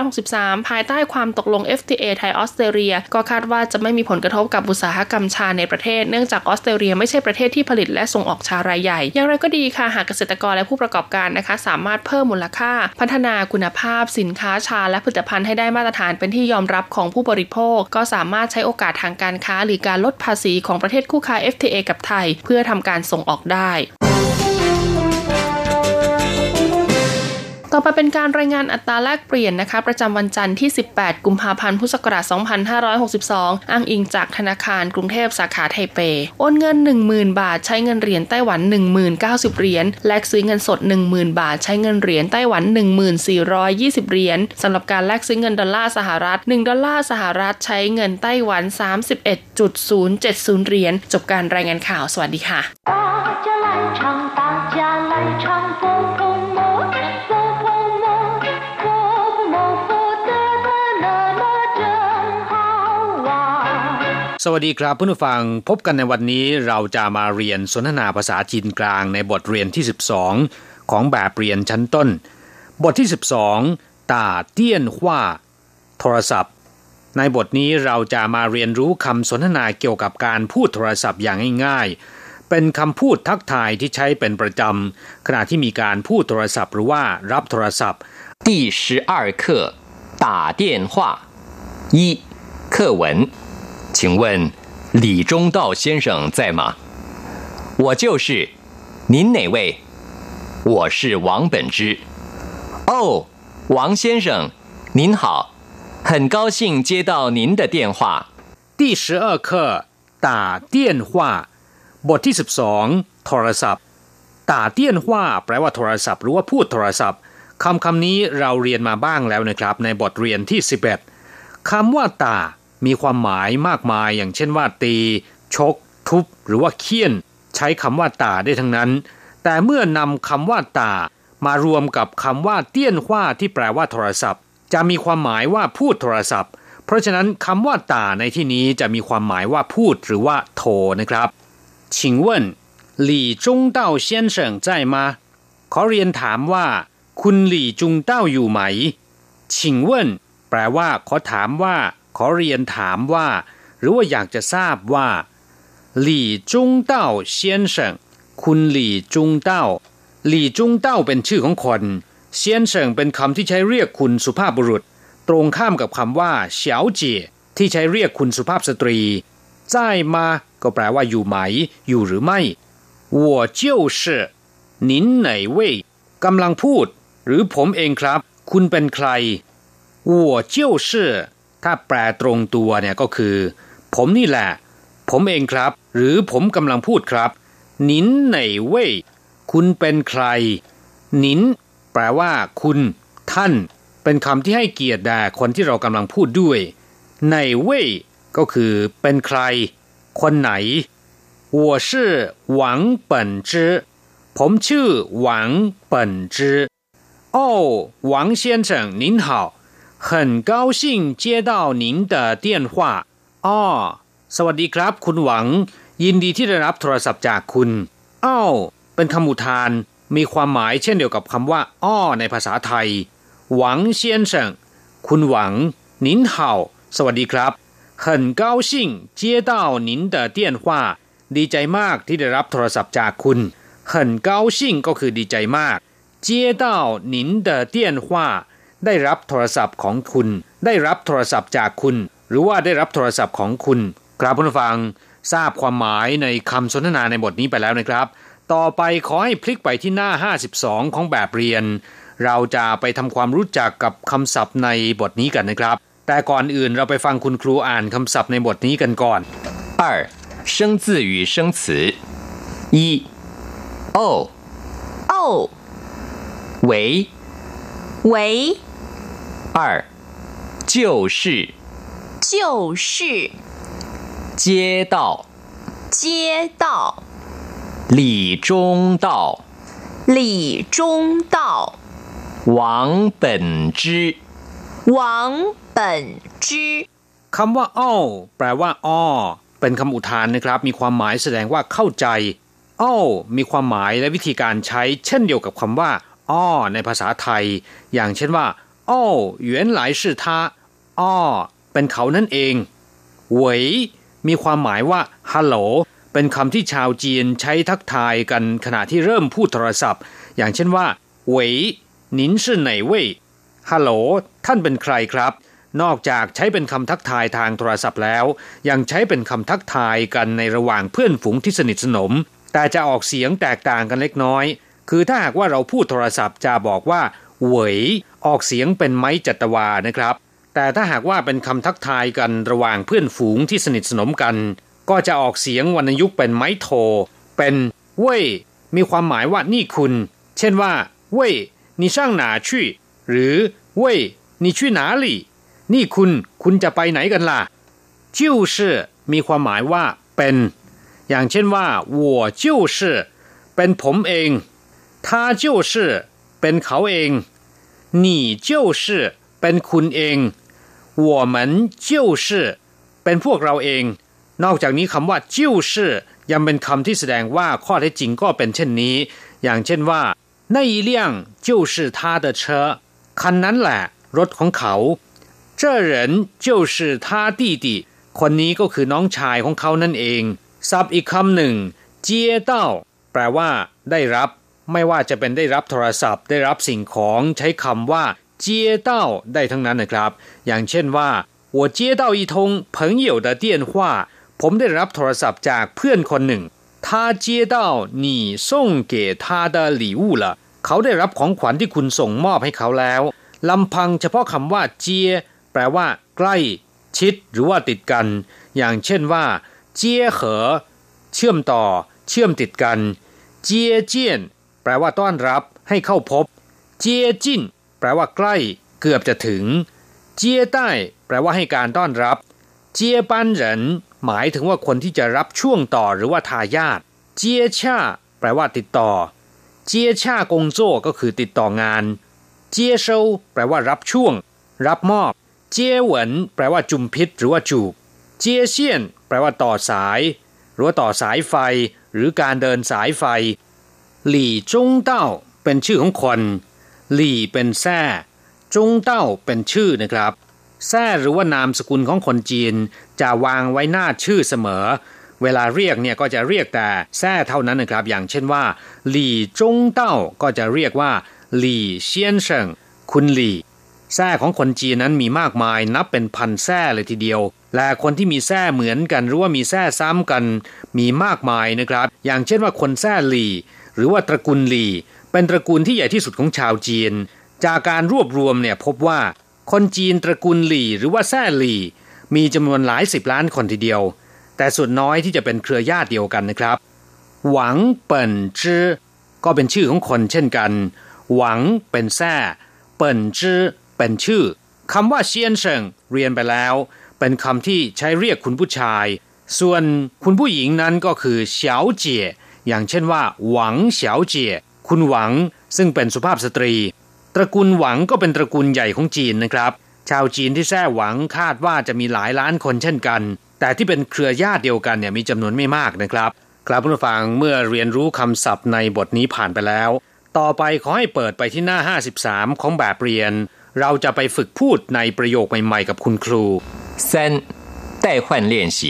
2563 ภายใต้ความตกลง FTA ไทยออสเตรเลีย ก็คาดว่าจะไม่มีผลกระทบกับอุตสาหกรรมชาในประเทศ เนื่องจากออสเตรเลียไม่ใช่ประเทศที่ผลิตและส่งออกชารายใหญ่ อย่างไรก็ดีค่ะ หากเกษตรกรและผู้ประกอบการนะคะ สามารถเพิ่มมูลค่า พัฒนาคุณภาพ สินค้าชาและผลิตภัณฑ์ให้ได้มาตรฐานเป็นที่ยอมรับของผู้บริโภค ก็สามารถใช้โอกาสทางการค้า หรือการลดภาษีของประเทศคู่ค้า FTA กับไทย เพื่อทำการส่งออกได้ ต่อไปเป็นการรายงานอัตราแลกเปลี่ยนนะคะ ประจำวันจันทร์ที่ 18 กุมภาพันธ์ พุทธศักราช 2562 อ้างอิงจากธนาคารกรุงเทพสาขาไทเป โอนเงิน 10,000 บาท ใช้เงินเหรียญไต้หวัน 10,090 เหรียญ แลกซื้อเงินสด 10,000 บาท ใช้เงินเหรียญไต้หวัน 1420 เหรียญสำหรับการแลกซื้อเงินดอลลาร์สหรัฐ 1 ดอลลาร์สหรัฐ ใช้เงินไต้หวัน 31.070 เหรียญ จบการรายงานข่าว สวัสดีค่ะ สวัสดีครับผู้ฟังพบกันในวันนี้เราจะมาเรียนสนทนาภาษาจีนกลางในบทเรียนที่ 12 ของแบบเรียนชั้นต้น บทที่ 12ตาเตี้ยนว่าโทรศัพท์ ในบทนี้เราจะมาเรียนรู้คำสนทนาเกี่ยวกับการพูดโทรศัพท์อย่างง่ายๆ เป็นคำพูดทักทายที่ใช้เป็นประจำขณะที่มีการพูดโทรศัพท์หรือว่ารับโทรศัพท์第十二课打电话一课文 请问李中道先生在吗？我就是。您哪位？我是王本之。哦，王先生，您好，很高兴接到您的电话。第十二课打电话บทที่สิบสองโทรศัพท์打电话แปลว่าโทรศัพท์หรือว่าพูดโทรศัพท์คำคำนี้เราเรียนมาบ้างแล้วนะครับ ในบทเรียนที่สิบเอ็ดคำว่าตา มีความหมายมากมายอย่างเช่นว่าตี ชก ทุบ หรือว่าเคี่ยน ใช้คำว่าตาได้ทั้งนั้น แต่เมื่อนำคำว่าตามารวมกับคำว่าเตี้ยนว้าที่แปลว่าโทรศัพท์ จะมีความหมายว่าพูดโทรศัพท์ เพราะฉะนั้นคำว่าตาในที่นี้จะมีความหมายว่าพูดหรือว่าโทนะครับ请问หลี่จงเต้าเซียนเฉิงใจมาขอเรียนถามว่า คุณหลี่จุงเต้าอยู่ไหม ชิงเว่นแปลว่าขอถามว่า ขอเรียนถามว่า หรือว่าอยากจะทราบว่าหลี่จุงเต้าเซียนเฉิงคุณหลี่จุงเต้าหลี่จุงเต้าเป็นชื่อของคนเซียนเฉิงเป็นคำที่ใช้เรียกคุณสุภาพบุรุษ ตรงข้ามกับคำว่าเฉาเจี๋ยที่ใช้เรียกคุณสุภาพสตรี在吗ก็แปลว่าอยู่ไหม อยู่หรือไม่我就是您哪位กำลังพูด หรือผมเองครับ คุณเป็นใคร我就是 ถ้าแปลตรงตัวเนี่ยก็คือ ผมนี่แหละ ผมเองครับ หรือผมกำลังพูดครับนินไหนเว่ยคุณเป็นใครนินแปลว่า คุณ ท่าน เป็นคำที่ให้เกียรติแด่คนที่เรากำลังพูดด้วยไหนเว่ยก็คือ เป็นใคร คนไหน我是หวังเปิ่นจื้อผมชื่อหวังเปิ่นจื้อโอ้หวัง先生您好 很高兴接到您的电话อ๋อสวัสดีครับ คุณหวัง ยินดีที่ได้รับโทรศัพท์จากคุณอ้าวเป็นคำอุทาน มีความหมายเช่นเดียวกับคำว่าอ้อในภาษาไทย หวังเซียนเฉิงคุณหวัง您好สวัสดีครับ很高兴接到您的电话ดีใจมากที่ได้รับโทรศัพท์จากคุณ很高兴ก็คือดีใจมาก接到您的电话 ได้รับโทรศัพท์ของคุณ ได้รับโทรศัพท์จากคุณ หรือว่าได้รับโทรศัพท์ของคุณครับผู้ฟังทราบความหมายในคำสนทนาในบทนี้ไปแล้วนะครับ ต่อไปขอให้พลิกไปที่หน้า 52 ของแบบเรียน เราจะไปทำความรู้จักกับคำศัพท์ในบทนี้กันนะครับ แต่ก่อนอื่นเราไปฟังคุณครูอ่านคำศัพท์ในบทนี้กันก่อน二生字与生词一哦哦为为 二，就是，就是， 街道街道李中道李中道王本之王本之คำว่าอ้อแปลว่าอ้อเป็นคำอุทานนะครับ มีความหมายแสดงว่าเข้าใจอ้อมีความหมายและวิธีการใช้ เช่นเดียวกับคำว่าอ้อในภาษาไทย อย่างเช่นว่า อ้อ原来是他อ้อเป็นเขานั่นเองเหวยมีความหมายว่าฮัลโหลเป็นคำที่ชาวจีนใช้ทักทายกันขณะที่เริ่มพูดโทรศัพท์ อย่างเช่นว่าเหวย您是哪位ฮัลโหลท่านเป็นใครครับ นอกจากใช้เป็นคำทักทายทางโทรศัพท์แล้ว ยังใช้เป็นคำทักทายกันในระหว่างเพื่อนฝูงที่สนิทสนม แต่จะออกเสียงแตกต่างกันเล็กน้อย คือถ้าหากว่าเราพูดโทรศัพท์จะบอกว่า เหวยออกเสียงเป็นไม้จัตวานะครับ แต่ถ้าหากว่าเป็นคำทักทายกันระหว่างเพื่อนฝูงที่สนิทสนมกัน ก็จะออกเสียงวรรณยุกต์เป็นไม้โท เป็นเว่ยมีความหมายว่านี่คุณ เช่นว่าเว่ย你上哪去หรือเว่ย你去哪里นี่คุณ คุณจะไปไหนกันล่ะ就是มีความหมายว่า เป็น อย่างเช่นว่า我就是เป็นผมเอง他就是 เป็นเขาเอง你就是เป็นคุณเอง我们就是เป็นพวกเราเอง นอกจากนี้คำว่า就是ยังเป็นคำที่แสดงว่าข้อเท็จจริงก็เป็นเช่นนี้ อย่างเช่นว่า那一辆就是他的车คันนั้นแหละ รถของเขา这人就是他弟弟คนนี้ก็คือน้องชายของเขานั่นเองศัพท์อีกคำหนึ่งเจียเต้าแปลว่า ได้รับ ไม่ว่าจะเป็นได้รับโทรศัพท์ ได้รับสิ่งของใช้คำว่าเจียเต้าได้ทั้งนั้นนะครับ อย่างเช่นว่า我接到一通朋友的电话ผมได้รับโทรศัพท์จากเพื่อนคนหนึ่ง他接到你送给他的礼物了เขาได้รับของขวัญที่คุณส่งมอบให้เขาแล้วลำพังเฉพาะคำว่าเจียแปลว่า ใกล้ ชิดหรือว่าติดกัน อย่างเช่นว่าเจียเหอเชื่อมต่อ เชื่อมติดกันเจียเจียน แปลว่าต้อนรับให้เข้าพบ เจียจินแปลว่าใกล้ เกือบจะถึง เจียใต้ แปลว่าให้การต้อนรับ เจียปันเหรินหมายถึงว่าคนที่จะรับช่วงต่อหรือว่าทายาท เจียชาแปลว่าติดต่อ เจียชากงโจ้ก็คือติดต่องาน เจียเซาแปลว่ารับช่วง รับมอบ เจียเหวินแปลว่าจุมพิษหรือว่าจูบ เจียเซียน แปลว่าต่อสาย หรือว่าต่อสายไฟ หรือการเดินสายไฟ หลี่จงเต้าเป็นชื่อของคน หลี่เป็นแท่จงเต้าเป็นชื่อนะครับแท่หรือว่านามสกุลของคนจีน จะวางไว้หน้าชื่อเสมอ เวลาเรียกเนี่ยก็จะเรียกแต่แท่เท่านั้นนะครับ อย่างเช่นว่า หลี่จงเต้าก็จะเรียกว่า หลี่เซียนเฉิงคุณหลี่แท่ของคนจีนนั้นมีมากมายนับเป็นพันแท่เลยทีเดียว และคนที่มีแท่เหมือนกันหรือว่ามีแท่ซ้ำกัน มีมากมายนะครับ อย่างเช่นว่าคนแท่หลี่ หรือว่าตระกูลหลี่เป็นตระกูลที่ใหญ่ที่สุดของชาวจีน จากการรวบรวมเนี่ยพบว่าคนจีนตระกูลหลี่หรือว่าแท่หลี่ มีจำนวนหลายสิบล้านคนทีเดียว แต่ส่วนน้อยที่จะเป็นเครือญาติเดียวกันนะครับ หวังเปิ่นจื้อก็เป็นชื่อของคนเช่นกัน หวังเป็นแท่เปิ่นจื้อเป็นชื่อคำว่าเซียนเฉิงเรียนไปแล้ว เป็นคำที่ใช้เรียกคุณผู้ชาย ส่วนคุณผู้หญิงนั้นก็คือเฉาเจี๋ย อย่างเช่นว่า หวังเฉาเจี๋ยคุณหวังซึ่งเป็นสุภาพสตรี ตระกูลหวังก็เป็นตระกูลใหญ่ของจีนนะครับ ชาวจีนที่แท้หวังคาดว่าจะมีหลายล้านคนเช่นกัน แต่ที่เป็นเครือญาติเดียวกันเนี่ยมีจำนวนไม่มากนะครับครับผู้ฟังเมื่อเรียนรู้คำศัพท์ในบทนี้ผ่านไปแล้ว ต่อไปขอให้เปิดไปที่หน้า 53 ของแบบเรียน เราจะไปฝึกพูดในประโยคใหม่ๆกับคุณครู 三代换练习，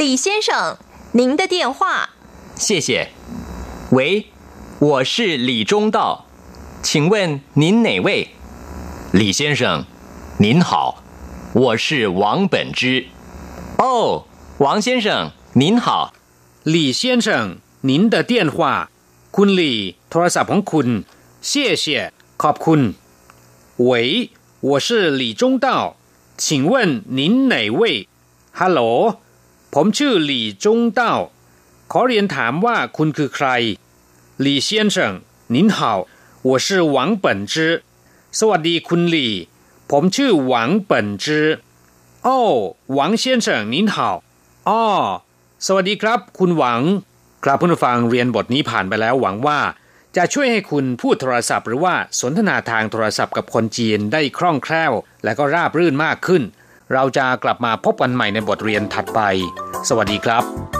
李先生，您的电话。 谢谢。喂，我是李中道，请问您哪位？李先生，您好，我是王本之。哦，王先生，您好。หลี่เซียนเฉิง您的电话คุณหลี่โทรศัพท์ของคุณ谢谢ขอบคุณ喂我是李中道请问您哪位ฮัลโหลผมชื่อหลี่จงเต้า ขอเรียนถามว่าคุณคือใครหลี่เซียนเฉิง您好我是王本之สวัสดีคุณหลี่ ผมชื่อหวังเปิ่นจื้อโอ้หวัง先生您好 อ้อสวัสดีครับ คุณหวังกราบผู้ฟังเรียนบทนี้ผ่านไปแล้วหวังว่า จะช่วยให้คุณพูดโทรศัพท์หรือว่าสนทนาทางโทรศัพท์กับคนจีนได้คล่องแคล่ว และก็ราบรื่นมากขึ้น เราจะกลับมาพบกันใหม่ในบทเรียนถัดไป สวัสดีครับ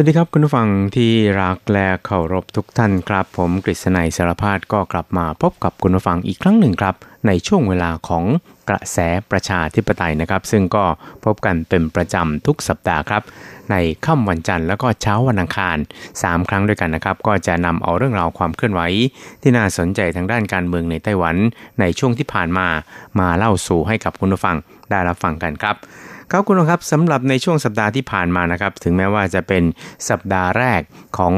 วัสดีครับคุณผู้ฟังที่รักและเคารพทุกท่านครับ ผมกฤษณัยสารพาดก็กลับมาพบกับคุณผู้ฟังอีกครั้งหนึ่งครับ ในช่วงเวลาของกระแสประชาธิปไตยนะครับ ซึ่งก็พบกันเป็นประจำทุกสัปดาห์ครับ ในค่ำวันจันทร์แล้วก็เช้าวันอังคาร 3 ครั้งด้วยกันนะครับ ก็จะนำเอาเรื่องราวความเคลื่อนไหว ที่น่าสนใจทางด้านการเมืองในไต้หวัน ในช่วงที่ผ่านมามาเล่าสู่ให้กับคุณผู้ฟังได้รับฟังกันครับ ครับคุณครับสำหรับในช่วงสัปดาห์ที่ผ่านมานะครับ ถึงแม้ว่าจะเป็นสัปดาห์แรกของ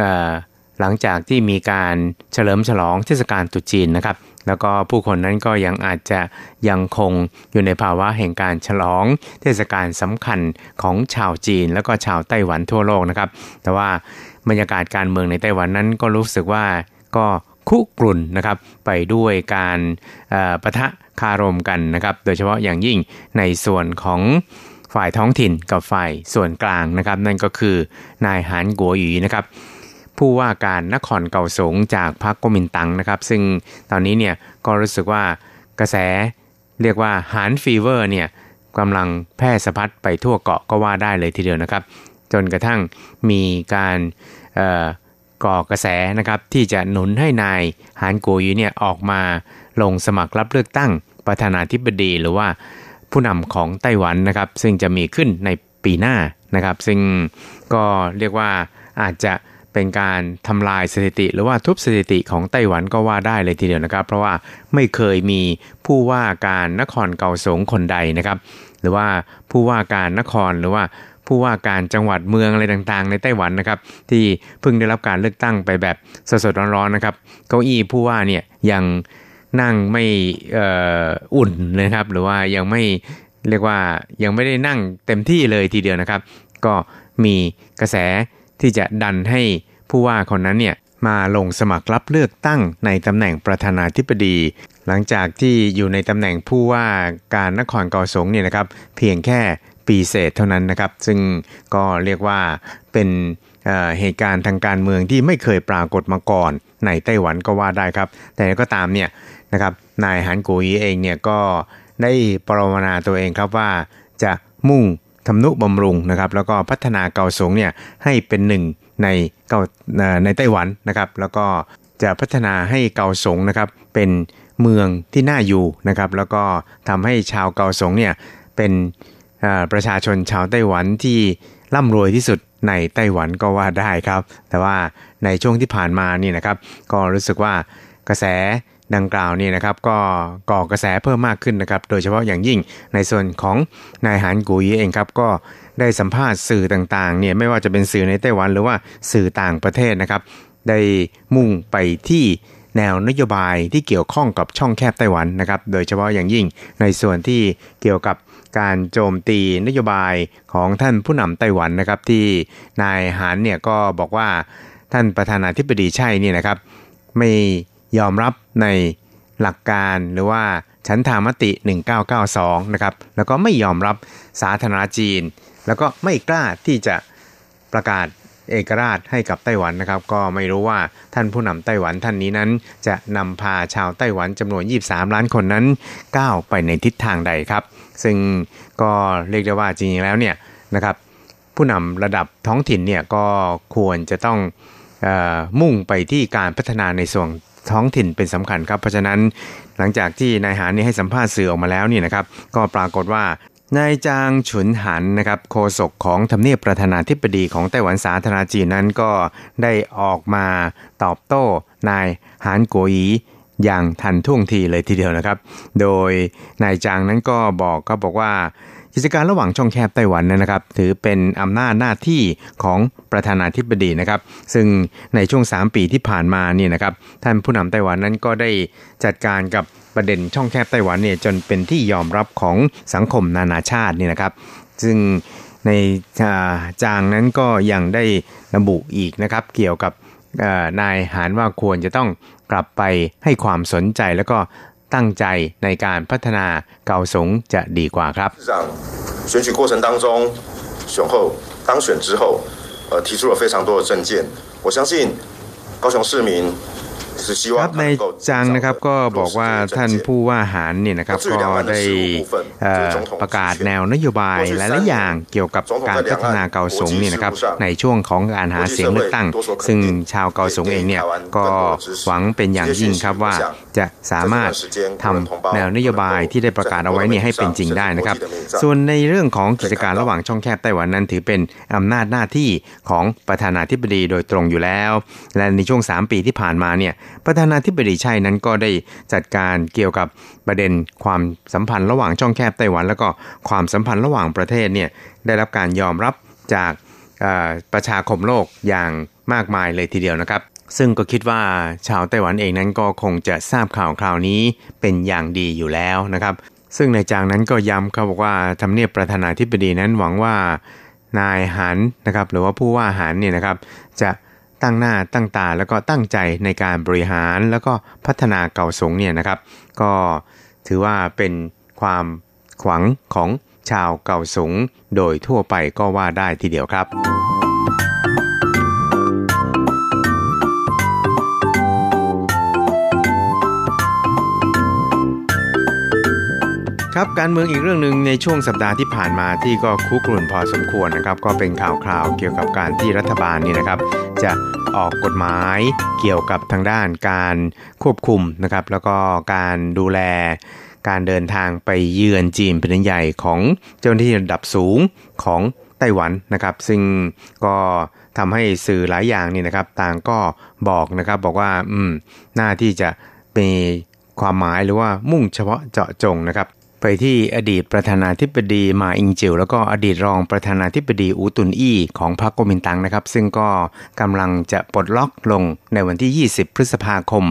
ออหลังจากที่มีการเฉลิมฉลองเทศกาลตรุษจีนนะครับ แล้วก็ผู้คนนั้นก็ยังอาจจะยังคงอยู่ในภาวะแห่งการฉลองเทศกาลสำคัญของชาวจีน แล้วก็ชาวไต้หวันทั่วโลกนะครับ แต่ว่าบรรยากาศการเมืองในไต้หวันนั้นก็รู้สึกว่าก็คุกรุ่นนะครับ ไปด้วยการประทะ คารมกันนะครับ โดยเฉพาะอย่างยิ่งในส่วนของฝ่ายท้องถิ่นกับฝ่ายส่วนกลางนะครับ นั่นก็คือนายหานกัวหยีนะครับผู้ว่าการนครเก่าสงจากพรรคก๊กมินตั๋งนะครับ ซึ่งตอนนี้เนี่ยก็รู้สึกว่ากระแสเรียกว่าหานฟีเวอร์เนี่ยกำลังแพร่สะพัดไปทั่วเกาะก็ว่าได้เลยทีเดียวนะครับ จนกระทั่งมีการก่อกระแสนะครับที่จะหนุนให้นายหานกัวหยีเนี่ยออกมา ลงสมัครรับเลือกตั้งประธานาธิบดีหรือว่าผู้นำของไต้หวันนะครับ ซึ่งจะมีขึ้นในปีหน้านะครับ ซึ่งก็เรียกว่าอาจจะเป็นการทำลายสถิติ หรือว่าทุบสถิติของไต้หวันก็ว่าได้เลยทีเดียวนะครับ เพราะว่าไม่เคยมีผู้ว่าการนครเกาสงคนใดนะครับ หรือว่าผู้ว่าการนครหรือว่าผู้ว่าการจังหวัดเมืองอะไรต่างๆ ในไต้หวันนะครับ ที่เพิ่งได้รับการเลือกตั้งไปแบบสดๆร้อนๆนะครับ เก้าอี้ผู้ว่าเนี่ยยัง นั่งไม่อุ่นเลยครับ หรือว่ายังไม่เรียกว่ายังไม่ได้นั่งเต็มที่เลยทีเดียวนะครับ ก็มีกระแสที่จะดันให้ผู้ว่าคนนั้นเนี่ยมาลงสมัครรับเลือกตั้งในตำแหน่งประธานาธิบดี หลังจากที่อยู่ในตำแหน่งผู้ว่าการนครเกาสงเนี่ยนะครับ เพียงแค่ปีเศษเท่านั้นนะครับ ซึ่งก็เรียกว่าเป็นเหตุการณ์ทางการเมืองที่ไม่เคยปรากฏมาก่อนในไต้หวันก็ว่าได้ครับ แต่ก็ตามเนี่ย นะครับนายฮันกุยเองเนี่ยก็ได้ปรมนาตัวเองครับว่าจะมุ่งทำนุบำรุงนะครับแล้วก็พัฒนาเกาสงเนี่ยให้เป็นหนึ่งในเกาในไต้หวันนะครับ แล้วก็จะพัฒนาให้เกาสงนะครับเป็นเมืองที่น่าอยู่นะครับ แล้วก็ทำให้ชาวเกาสงเนี่ยเป็นประชาชนชาวไต้หวันที่ร่ำรวยที่สุดในไต้หวันก็ว่าได้ครับ แต่ว่าในช่วงที่ผ่านมานี่นะครับ ก็รู้สึกว่ากระแส ดังกล่าวนี่นะครับก็ก่อกระแสเพิ่มมากขึ้นนะครับโดยเฉพาะอย่างยิ่งในส่วนของนายหานกุยเองครับก็ได้สัมภาษณ์สื่อต่างๆเนี่ยไม่ว่าจะเป็นสื่อในไต้หวันหรือว่าสื่อต่างประเทศนะครับ ได้มุ่งไปที่แนวนโยบายที่เกี่ยวข้องกับช่องแคบไต้หวันนะครับ โดยเฉพาะอย่างยิ่งในส่วนที่เกี่ยวกับการโจมตีนโยบายของท่านผู้นำไต้หวันนะครับ ที่นายหานเนี่ยก็บอกว่าท่านประธานาธิบดีใช่นี่นะครับ ไม่ ยอมรับในหลักการหรือว่าชั้นธามติ 1992 นะครับ แล้วก็ไม่ยอมรับสาธารณจีน แล้วก็ไม่กล้าที่จะประกาศเอกราชให้กับไต้หวันนะครับ ก็ไม่รู้ว่าท่านผู้นำไต้หวันท่านนี้นั้น จะนำพาชาวไต้หวันจำนวน 23 ล้านคนนั้นก้าวไปในทิศทางใดครับ ซึ่งก็เรียกได้ว่าจริงๆแล้วเนี่ยนะครับผู้นำระดับท้องถิ่นเนี่ยก็ควรจะต้องอมุ่งไปที่การพัฒนาในส่วน ท้องถิ่นเป็นสำคัญครับ เพราะฉะนั้นหลังจากที่นายหานี่ให้สัมภาษณ์สื่อออกมาแล้วนี่นะครับก็ปรากฏว่านายจางฉุนหันนะครับโฆษกของทำเนียบประธานาธิบดีของไต้หวันสาธารณจีนนั้นก็ได้ออกมาตอบโต้นายหานโกยีอย่างทันท่วงทีเลยทีเดียวนะครับ โดยนายจางนั้นก็บอกก็บอกว่า กิจการระหว่างช่องแคบไต้หวันนะครับ ถือเป็นอำนาจหน้าที่ของประธานาธิบดีนะครับ ซึ่งในช่วง 3 ปีที่ผ่านมานี่นะครับท่านผู้นำไต้หวันนั้นก็ได้จัดการกับประเด็นช่องแคบไต้หวันเนี่ยจนเป็นที่ยอมรับของสังคมนานาชาตินี่นะครับ ซึ่งในจางนั้นก็ยังได้ระบุอีกนะครับเกี่ยวกับนายหานว่าควรจะต้องกลับไปให้ความสนใจแล้วก็ ตั้งใจในการพัฒนาเกาสงจะดีกว่าครับ选举过程当中选后当选之后呃提出了非常多的政见我相信高雄市民 ครับในจังนะครับก็บอกว่าท่านผู้ว่าหารเนี่ยนะครับก็ได้ประกาศแนวนโยบายหลายๆอย่างเกี่ยวกับการพัฒนาเกาสงเนี่ยนะครับในช่วงของการหาเสียงเลือกตั้ง ซึ่งชาวเกาสงเองเนี่ยก็หวังเป็นอย่างยิ่งครับว่าจะสามารถทำแนวนโยบายที่ได้ประกาศเอาไว้เนี่ยให้เป็นจริงได้นะครับ ส่วนในเรื่องของกิจการระหว่างช่องแคบไต้หวันนั้น ถือเป็นอำนาจหน้าที่ของประธานาธิบดีโดยตรงอยู่แล้ว และในช่วง 3 ปีที่ผ่านมาเนี่ยประธานาธิบดีชัยนั้นก็ได้จัดการเกี่ยวกับประเด็นความสัมพันธ์ระหว่างช่องแคบไต้หวัน แล้วก็ความสัมพันธ์ระหว่างประเทศเนี่ยได้รับการยอมรับจากประชาคมโลกอย่างมากมายเลยทีเดียวนะครับ ซึ่งก็คิดว่าชาวไต้หวันเองนั้นก็คงจะทราบข่าวคราวนี้เป็นอย่างดีอยู่แล้วนะครับ ซึ่งในจางนั้นก็ย้ำเขาบอกว่าทำเนียบประธานาธิบดีนั้นหวังว่านายหันนะครับหรือว่าผู้ว่าหันเนี่ยนะครับจะ ตั้งหน้าตั้งตาแล้วก็ตั้งใจในการบริหารแล้วก็พัฒนาเก่าสงเนี่ยนะครับ ก็ถือว่าเป็นความขวังของชาวเก่าสงโดยทั่วไปก็ว่าได้ทีเดียวครับ ครับการเมืองอีกเรื่องหนึ่งในช่วงสัปดาห์ที่ผ่านมาที่ก็คุกรุ่นพอสมควรนะครับ ก็เป็นข่าวคราวเกี่ยวกับการที่รัฐบาลนี่นะครับ จะออกกฎหมายเกี่ยวกับทางด้านการควบคุมนะครับ แล้วก็การดูแลการเดินทางไปเยือนจีนเป็นใหญ่ของเจ้าหน้าที่ระดับสูงของไต้หวันนะครับ ซึ่งก็ทำให้สื่อหลายอย่างนี่นะครับ ต่างก็บอกนะครับบอกว่าอืมหน่าที่จะมีความหมายหรือว่ามุ่งเฉพาะเจาะจงนะครับ ไปที่อดีตประธานาธิบดีมาอิงจิวแล้วก็อดีตรองประธานาธิบดีอูตุนอี้ของพรรคโกมินตังนะครับ ซึ่งก็กำลังจะปลดล็อกลงในวันที่ 20 พฤษภาคม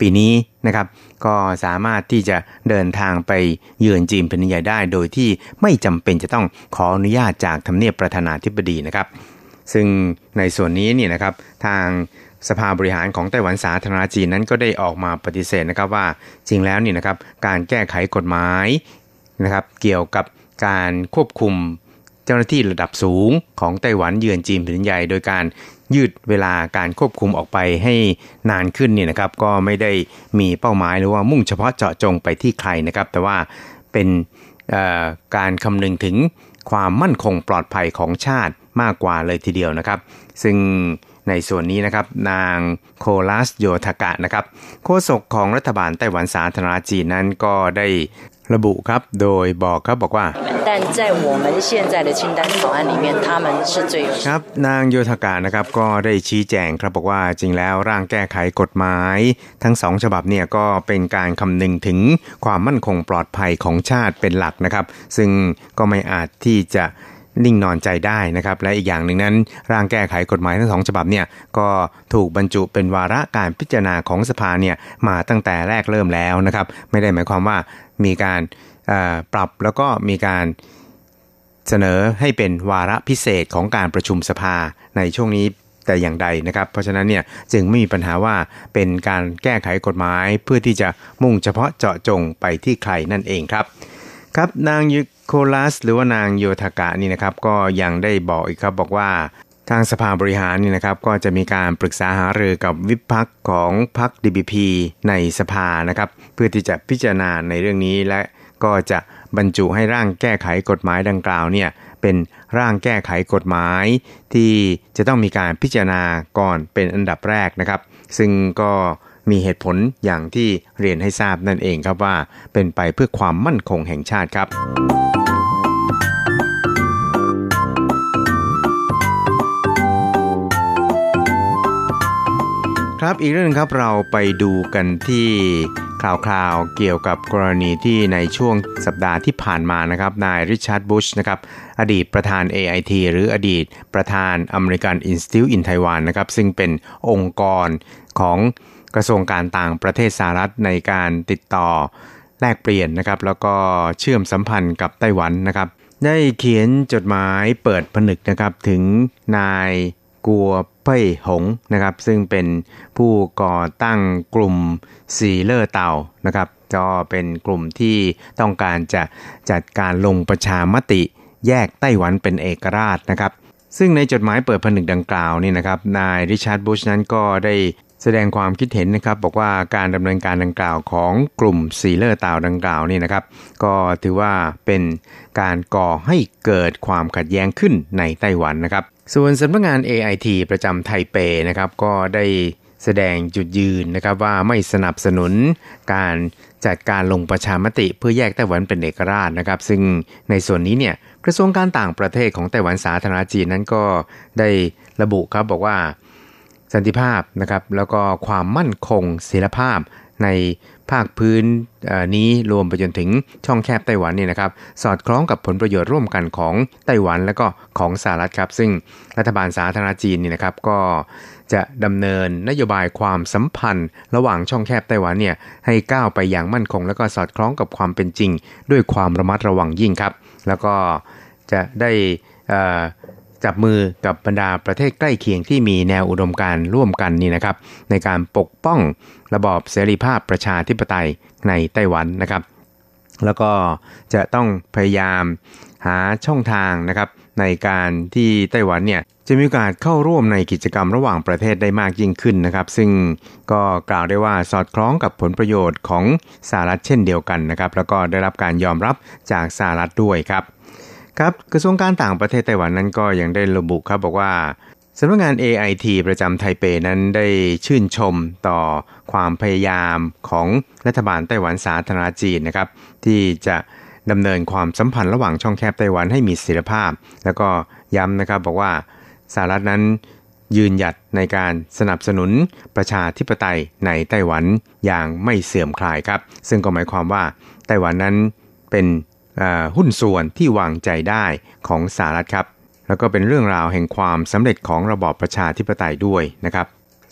ปีนี้นะครับ ก็สามารถที่จะเดินทางไปเยือนจีนเป็นใหญ่ได้ โดยที่ไม่จำเป็นจะต้องขออนุญาตจากทำเนียบประธานาธิบดีนะครับ ซึ่งในส่วนนี้นี่นะครับทาง สภาบริหารของไต้หวันสาธารณจีนนั้นก็ได้ออกมาปฏิเสธนะครับว่าจริงแล้วนี่นะครับการแก้ไขกฎหมายนะครับเกี่ยวกับการควบคุมเจ้าหน้าที่ระดับสูงของไต้หวันเยือนจีนแผ่นใหญ่ โดยการยืดเวลาการควบคุมออกไปให้นานขึ้นเนี่ยนะครับก็ไม่ได้มีเป้าหมายหรือว่ามุ่งเฉพาะเจาะจงไปที่ใครนะครับ แต่ว่าเป็นการคำนึงถึงความมั่นคงปลอดภัยของชาติมากกว่าเลยทีเดียวนะครับ ซึ่ง ในส่วนนี้นะครับนางโคลัสโยทกะนะครับโฆษกของรัฐบาลไต้หวันสาธารณจีนนั้นก็ได้ระบุครับ โดยบอกครับบอกว่าครับนางโยธากานะครับก็ได้ชี้แจงครับบอกว่าจริงแล้วร่างแก้ไขกฎหมาย ทั้งสองฉบับเนี่ยก็เป็นการคำนึงถึงความมั่นคงปลอดภัยของชาติเป็นหลักนะครับ ซึ่งก็ไม่อาจที่จะ นิ่งนอนใจได้นะครับ และอีกอย่างหนึ่งนั้น ร่างแก้ไขกฎหมายทั้งสองฉบับเนี่ยก็ถูกบรรจุเป็นวาระการพิจารณาของสภาเนี่ยมาตั้งแต่แรกเริ่มแล้วนะครับ ไม่ได้หมายความว่ามีการปรับแล้วก็มีการเสนอให้เป็นวาระพิเศษของการประชุมสภาในช่วงนี้แต่อย่างใดนะครับ เพราะฉะนั้นเนี่ยจึงไม่มีปัญหาว่าเป็นการแก้ไขกฎหมายเพื่อที่จะมุ่งเฉพาะเจาะจงไปที่ใครนั่นเองครับ ครับนางยู โคลัสหรือว่านางโยธากะนี่นะครับก็ยังได้บอกอีกครับบอกว่าทางสภาบริหารนี่นะครับก็จะมีการปรึกษาหารือกับวิพักของพรรค DBP ในสภานะครับเพื่อที่จะพิจารณาในเรื่องนี้และก็จะบรรจุให้ร่างแก้ไขกฎหมายดังกล่าวเนี่ยเป็นร่างแก้ไขกฎหมาย ที่จะต้องมีการพิจารณาก่อนเป็นอันดับแรกนะครับ ซึ่งก็มีเหตุผลอย่างที่เรียนให้ทราบนั่นเองครับว่าเป็นไปเพื่อความมั่นคงแห่งชาติครับ ครับอีกเรื่องครับเราไปดูกันที่ข่าวๆเกี่ยวกับกรณีที่ในช่วงสัปดาห์ที่ผ่านมานะครับนายริชาร์ดบุชนะครับอดีตประธาน AIT หรืออดีตประธานอเมริกันอินสติ t อินไต้หวันนะครับซึ่งเป็นองค์กรของกระทรวงการต่างประเทศสหรัฐในการติดต่อแลกเปลี่ยนนะครับแล้วก็เชื่อมสัมพันธ์กับไต้หวันนะครับได้เขียนจดหมายเปิดผนึกนะครับถึงนายกัว เป้ยหงนะครับซึ่งเป็นผู้ก่อตั้งกลุ่มซีเล่อเต่านะครับก็เป็นกลุ่มที่ต้องการจะจัดการลงประชามติแยกไต้หวันเป็นเอกราชนะครับซึ่งในจดหมายเปิดผนึกดังกล่าวนี่นะครับนายริชาร์ดบุชนั้นก็ได้แสดงความคิดเห็นนะครับบอกว่าการดำเนินการดังกล่าวของกลุ่มซีเล่อเต่าดังกล่าวนี่นะครับก็ถือว่าเป็นการก่อให้เกิดความขัดแย้งขึ้นในไต้หวันนะครับ ส่วนสำนักงาน AIT ประจำไทเปนะครับก็ได้แสดงจุดยืนนะครับว่าไม่สนับสนุนการจัดการลงประชามติเพื่อแยกไต้หวันเป็นเอกราชนะครับ ซึ่งในส่วนนี้เนี่ยกระทรวงการต่างประเทศของไต้หวันสาธารณจีนนั้นก็ได้ระบุครับบอกว่าสันติภาพนะครับแล้วก็ความมั่นคงศิลภาพใน ภาคพื้นนี้รวมไปจนถึงช่องแคบไต้หวันนี่นะครับ สอดคล้องกับผลประโยชน์ร่วมกันของไต้หวันและก็ของสหรัฐครับ ซึ่งรัฐบาลสาธารณจีนนี่นะครับก็จะดำเนินนโยบายความสัมพันธ์ ระหว่างช่องแคบไต้หวันเนี่ยให้ก้าวไปอย่างมั่นคง และก็สอดคล้องกับความเป็นจริง ด้วยความระมัดระวังยิ่งครับ แล้วก็จะได้ จับมือกับบรรดาประเทศใกล้เคียงที่มีแนวอุดมการร่วมกันนี่นะครับ ในการปกป้องระบอบเสรีภาพประชาธิปไตยในไต้หวันนะครับ แล้วก็จะต้องพยายามหาช่องทางนะครับ ในการที่ไต้หวันเนี่ยจะมีโอกาสเข้าร่วมในกิจกรรมระหว่างประเทศได้มากยิ่งขึ้นนะครับ ซึ่งก็กล่าวได้ว่าสอดคล้องกับผลประโยชน์ของสหรัฐเช่นเดียวกันนะครับ แล้วก็ได้รับการยอมรับจากสหรัฐด้วยครับ ครับกระทรวงการต่างประเทศไต้หวันนั้นก็ยังได้ระบุครับบอกว่าสำนักงาน AIT ประจำไทเปนั้นได้ชื่นชมต่อความพยายามของรัฐบาลไต้หวันสาธารณจีนนะครับ ที่จะดำเนินความสัมพันธ์ระหว่างช่องแคบไต้หวันให้มีเสถียรภาพ แล้วก็ย้ำนะครับบอกว่าสหรัฐนั้นยืนหยัดในการสนับสนุนประชาธิปไตยในไต้หวันอย่างไม่เสื่อมคลายครับ ซึ่งก็หมายความว่าไต้หวันนั้นเป็น หุ้นส่วนที่วางใจได้ของสหรัฐครับ แล้วก็เป็นเรื่องราวแห่งความสำเร็จของระบอบประชาธิปไตยด้วยนะครับ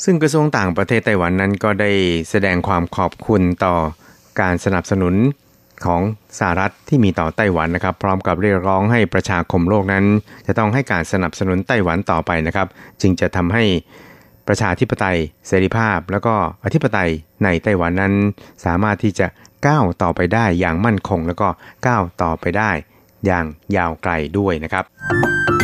ซึ่งกระทรวงต่างประเทศไต้หวันนั้นก็ได้แสดงความขอบคุณต่อการสนับสนุนของสหรัฐที่มีต่อไต้หวันนะครับ พร้อมกับเรียกร้องให้ประชาคมโลกนั้น จะต้องให้การสนับสนุนไต้หวันต่อไปนะครับ จึงจะทำให้ประชาธิปไตย เสรีภาพ แล้วก็อธิปไตยในไต้หวันนั้น สามารถที่จะ ก้าวต่อไปได้อย่างมั่นคง แล้วก็ก้าวต่อไปได้อย่างยาวไกลด้วยนะครับ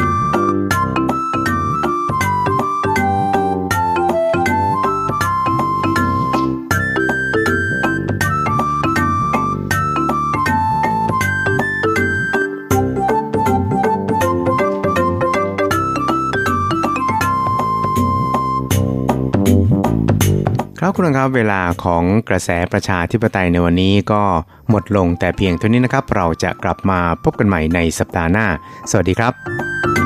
คุณครับเวลาของกระแสประชาธิปไตยในวันนี้ก็หมดลงแต่เพียงเท่านี้นะครับ เราจะกลับมาพบกันใหม่ในสัปดาห์หน้า สวัสดีครับ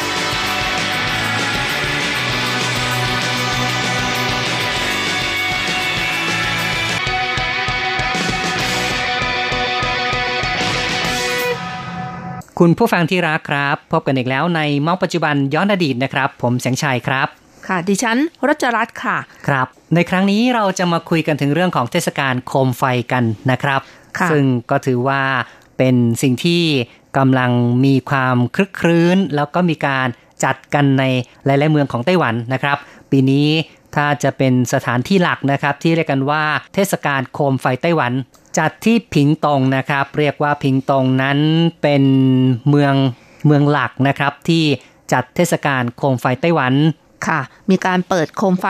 คุณผู้ฟังที่รักครับ พบกันอีกแล้วในมองปัจจุบันย้อนอดีตนะครับ ผมแสงชัยครับ ค่ะ ดิฉันรจรัตน์ค่ะ ครับ ในครั้งนี้เราจะมาคุยกันถึงเรื่องของเทศกาลโคมไฟกันนะครับค่ะซึ่งก็ถือว่าเป็นสิ่งที่กำลังมีความคลึกครื้น แล้วก็มีการจัดกันในหลาย ๆ เมืองของไต้หวันนะครับ ปีนี้ถ้าจะเป็นสถานที่หลักนะครับ ที่เรียกกันว่าเทศกาลโคมไฟไต้หวัน จัดที่ผิงตงนะครับ เรียกว่าผิงตงนั้นเป็นเมืองเมืองหลักนะครับที่จัดเทศกาลโคมไฟไต้หวันค่ะ มีการเปิดโคมไฟ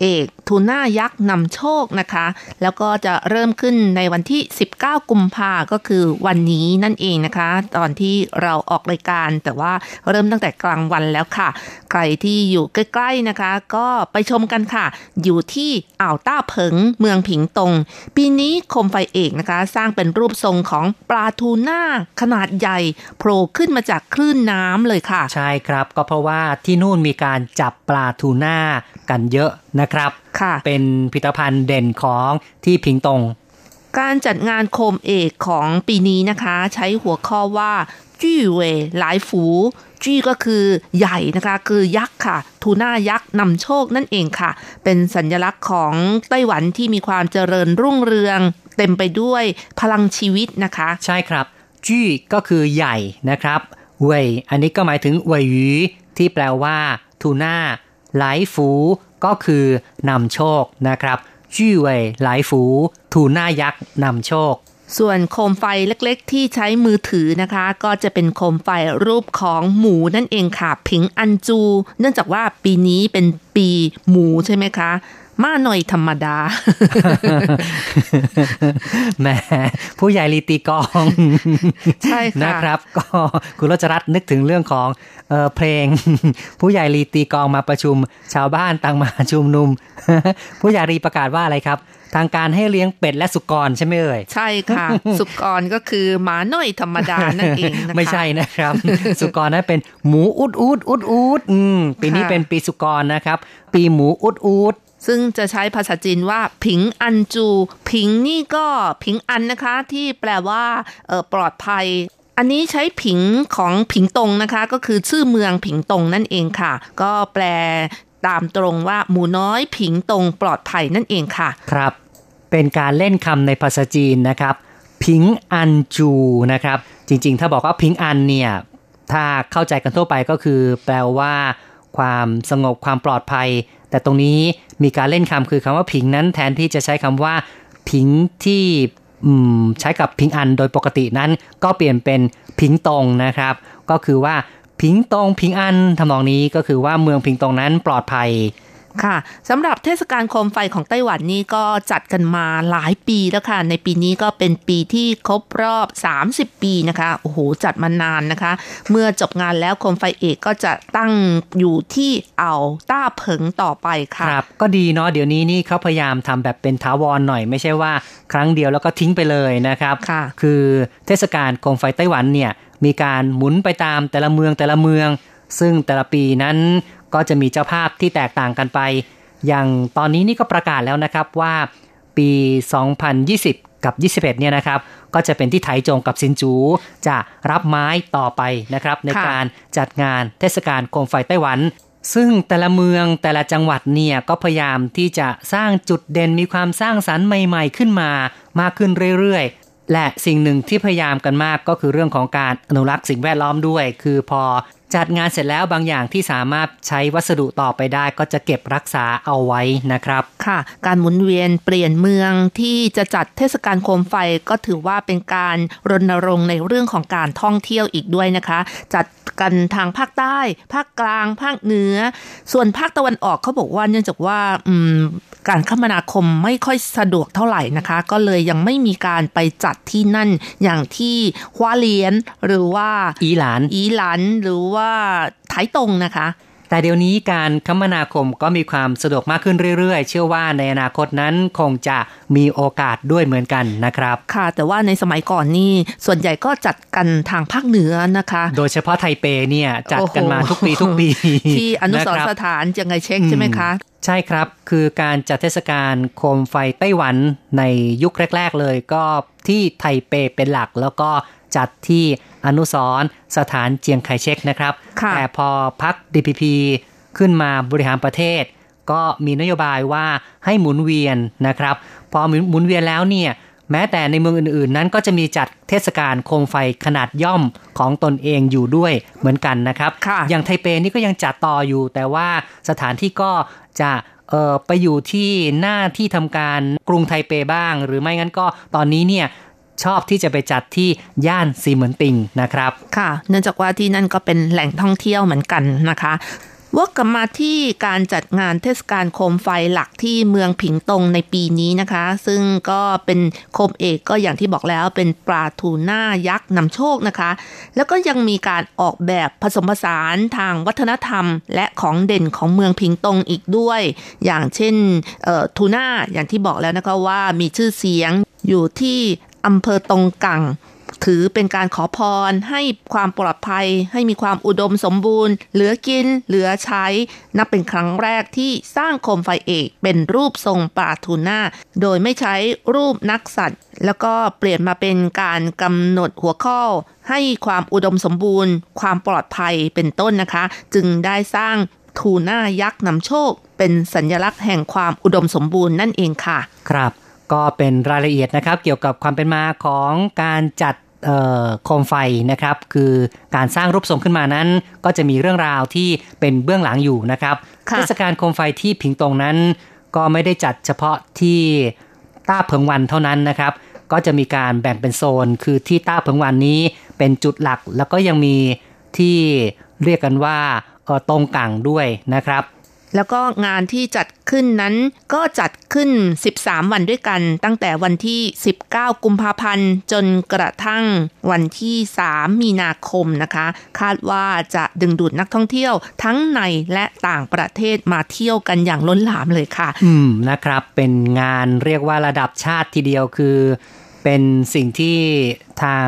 เอกทูน่ายักษ์นำโชคนะคะ แล้วก็จะเริ่มขึ้นในวันที่ 19 กุมภาก็คือวันนี้นั่นเองนะคะ ตอนที่เราออกรายการ แต่ว่าเริ่มตั้งแต่กลางวันแล้วค่ะ ใครที่อยู่ใกล้ๆนะคะ ก็ไปชมกันค่ะ อยู่ที่อ่าวต้าเผิงเมืองผิงตง ปีนี้โคมไฟเอกนะคะ สร้างเป็นรูปทรงของปลาทูน่าขนาดใหญ่โผล่ขึ้นมาจากคลื่นน้ำเลยค่ะ ใช่ครับก็เพราะว่าที่นู่นมีการจับปลาทูน่ากันเยอะ นะครับค่ะเป็นพิพิธภัณฑ์เด่นของที่พิงตง การจัดงานโคมเอกของปีนี้นะคะ ใช้หัวข้อว่าจี้เว่ยหลายฝูจี้ก็คือใหญ่นะคะ คือยักษ์ค่ะ ทูน่ายักษ์นำโชคนั่นเองค่ะ เป็นสัญลักษณ์ของไต้หวันที่มีความเจริญรุ่งเรือง เต็มไปด้วยพลังชีวิตนะคะ ใช่ครับจี้ก็คือใหญ่นะครับเว่ยอันนี้ก็หมายถึงเว่ยหยีที่แปลว่าทูน่าไหลฝู ก็คือนำโชคนะครับจี้เว่ยหลฝูทูน่ายักษ์นำโชค ส่วนโคมไฟเล็กๆ ที่ใช้มือถือนะคะ ก็จะเป็นโคมไฟรูปของหมูนั่นเองค่ะ ผิงอันจู เนื่องจากว่าปีนี้เป็นปีหมูใช่ไหมคะ มาหน่อยธรรมดาแหมผู้ใหญ่ลีตีกลอง ใช่ค่ะนะครับ ก็คุณรจรัตน์นึกถึงเรื่องของเอ่อเพลง ผู้ใหญ่ลีตีกลองมาประชุม ชาวบ้านต่างมาชุมนุม ผู้ใหญ่รีประกาศว่าอะไรครับทางการให้เลี้ยงเป็ดและสุกรใช่ไหมเอ่ยใช่ค่ะ สุกรก็คือหมาหน่อยธรรมดานั่นเองนะคะไม่ใช่นะครับ สุกรนั้นเป็นหมูอุดอุดอุดอุดอืมปีนี้ค่ะเป็นปีสุกรนะครับ ปีหมูอุดอุด ซึ่งจะใช้ภาษาจีนว่า ผิงอันจู ผิงนี่ก็ผิงอันนะคะ ที่แปลว่าออปลอดภัยอันนี้ใช้ผิงของผิงตงนะคะ ก็คือชื่อเมืองผิงตงนั่นเองค่ะ ก็แปลตามตรงว่าหมูน้อยผิงตงปลอดภัยนั่นเองค่ะ ครับ เป็นการเล่นคำในภาษาจีนนะครับพิงอันจูนะครับ จริงๆ ถ้าบอกว่าพิงอันเนี่ย ถ้าเข้าใจกันทั่วไปก็คือ แปลว่า ความสงบความปลอดภัย แต่ตรงนี้ มีการเล่นคำคือคำว่าพิงนั้นแทนที่จะใช้คำว่าพิงที่ใช้กับพิงอันโดยปกตินั้น ก็เปลี่ยนเป็นพิงตรงนะครับ ก็คือว่าผิงตงผิงอันทำนองนี้ก็คือว่าเมืองผิงตงนั้นปลอดภัย ค่ะสำหรับเทศกาลโคมไฟของไต้หวันนี่ก็จัดกันมาหลายปีแล้วค่ะ ในปีนี้ก็เป็นปีที่ครบรอบ 30 ปีนะคะโอ้โหจัดมานานนะคะ เมื่อจบงานแล้วโคมไฟเอกก็จะตั้งอยู่ที่เอาต้าเผิงต่อไปค่ะครับก็ดีเนาะเดี๋ยวนี้นี่เขาพยายามทำแบบเป็นท้าวรหน่อย ไม่ใช่ว่าครั้งเดียวแล้วก็ทิ้งไปเลยนะครับค่ะคือเทศกาลโคมไฟไต้หวันเนี่ยมีการหมุนไปตามแต่ละเมืองแต่ละเมือง ซึ่งแต่ละปีนั้น ก็จะมีเจ้าภาพที่แตกต่างกันไป อย่างตอนนี้นี่ก็ประกาศแล้วนะครับว่าปี 2020 กับ 21 เนี่ยนะครับ ก็จะเป็นที่ไถจงกับซินจู จะรับไม้ต่อไปนะครับ ในการจัดงานเทศกาลโคมไฟไต้หวัน ซึ่งแต่ละเมืองแต่ละจังหวัดเนี่ยก็พยายามที่จะสร้างจุดเด่นมีความสร้างสรรค์ใหม่ ๆ ขึ้นมา มากขึ้นเรื่อยๆ และสิ่งหนึ่งที่พยายามกันมากก็คือเรื่องของการอนุรักษ์สิ่งแวดล้อมด้วย คือพอจัดงานเสร็จแล้วบางอย่างที่สามารถใช้วัสดุต่อไปได้ก็จะเก็บรักษาเอาไว้นะครับ ค่ะ การหมุนเวียนเปลี่ยนเมืองที่จะจัดเทศกาลโคมไฟก็ถือว่าเป็นการรณรงค์ในเรื่องของการท่องเที่ยวอีกด้วยนะคะ จัดกันทางภาคใต้ ภาคกลาง ภาคเหนือ ส่วนภาคตะวันออกเขาบอกว่าเนื่องจากว่า การคมนาคมไม่ค่อยสะดวกเท่าไหร่นะคะ ก็เลยยังไม่มีการไปจัดที่นั่นอย่างที่ฮวาเลียนหรือว่าอีหลานอีหลานหรือว่าไถตรงนะคะ แต่เดี๋ยวนี้การคมนาคมก็มีความสะดวกมากขึ้นเรื่อยๆ เชื่อว่าในอนาคตนั้นคงจะมีโอกาสด้วยเหมือนกันนะครับ ค่ะ แต่ว่าในสมัยก่อนนี่ส่วนใหญ่ก็จัดกันทางภาคเหนือนะคะ โดยเฉพาะไทเปเนี่ยจัดกันมาทุกปีทุกปีที่อนุสรสถานจังไงเช็คใช่ไหมคะใช่ครับ คือการจัดเทศกาลโคมไฟไต้หวันในยุคแรก ๆ เลยก็ที่ไทเปเป็นหลักแล้วก็จัดที่ อนุสรสถานเจียงไคเช็กนะครับ แต่พอพัก DPP ขึ้นมาบริหารประเทศ ก็มีนโยบายว่าให้หมุนเวียนนะครับ พอหมุนเวียนแล้วเนี่ยแม้แต่ในเมืองอื่นๆ นั้นก็จะมีจัดเทศกาลโคมไฟขนาดย่อมของตนเองอยู่ด้วยเหมือนกันนะครับ อย่างไทเปนี่ก็ยังจัดต่ออยู่ แต่ว่าสถานที่ก็จะเออไปอยู่ที่หน้าที่ทำการกรุงไทเปบ้าง หรือไม่งั้นก็ตอนนี้เนี่ย ชอบที่จะไปจัดที่ย่านซีเหมือนติงนะครับ ค่ะ เนื่องจากว่าที่นั่นก็เป็นแหล่งท่องเที่ยวเหมือนกันนะคะวกกลับมาที่การจัดงานเทศกาลโคมไฟหลักที่เมืองผิงตงในปีนี้นะคะ ซึ่งก็เป็นโคมเอกก็อย่างที่บอกแล้วเป็นปลาทูน่ายักษ์นำโชคนะคะ แล้วก็ยังมีการออกแบบผสมผสานทางวัฒนธรรม และของเด่นของเมืองผิงตงอีกด้วย อย่างเช่นทูน่าอย่างที่บอกแล้วนะคะว่ามีชื่อเสียงอยู่ที่ อำเภอตงกัง ถือเป็นการขอพรให้ความปลอดภัย ให้มีความอุดมสมบูรณ์ เหลือกิน เหลือใช้ นับเป็นครั้งแรกที่สร้างโคมไฟเอกเป็นรูปทรงปลาทูน่า โดยไม่ใช้รูปนักสัตว์ แล้วก็เปลี่ยนมาเป็นการกำหนดหัวข้อให้ความอุดมสมบูรณ์ ความปลอดภัยเป็นต้นนะคะ จึงได้สร้างทูน่ายักษ์นำโชค เป็นสัญลักษณ์แห่งความอุดมสมบูรณ์นั่นเองค่ะ ครับ ก็เป็นรายละเอียดนะครับเกี่ยวกับความเป็นมาของการจัดโคมไฟนะครับ คือการสร้างรูปทรงขึ้นมานั้น ก็จะมีเรื่องราวที่เป็นเบื้องหลังอยู่นะครับเทศกาลโคมไฟที่ผิงตงนั้น ก็ไม่ได้จัดเฉพาะที่ต้าเพิงวันเท่านั้นนะครับ ก็จะมีการแบ่งเป็นโซน คือที่ต้าเพิงวันนี้เป็นจุดหลัก แล้วก็ยังมีที่เรียกกันว่าตรงกลางด้วยนะครับ แล้วก็งานที่จัดขึ้นนั้นก็จัดขึ้น 13 วันด้วยกัน ตั้งแต่วันที่ 19 กุมภาพันธ์ จนกระทั่งวันที่ 3 มีนาคมนะคะ คาดว่าจะดึงดูดนักท่องเที่ยวทั้งในและต่างประเทศมาเที่ยวกันอย่างล้นหลามเลยค่ะ อืมนะครับ เป็นงานเรียกว่าระดับชาติทีเดียวคือเป็นสิ่งที่ทาง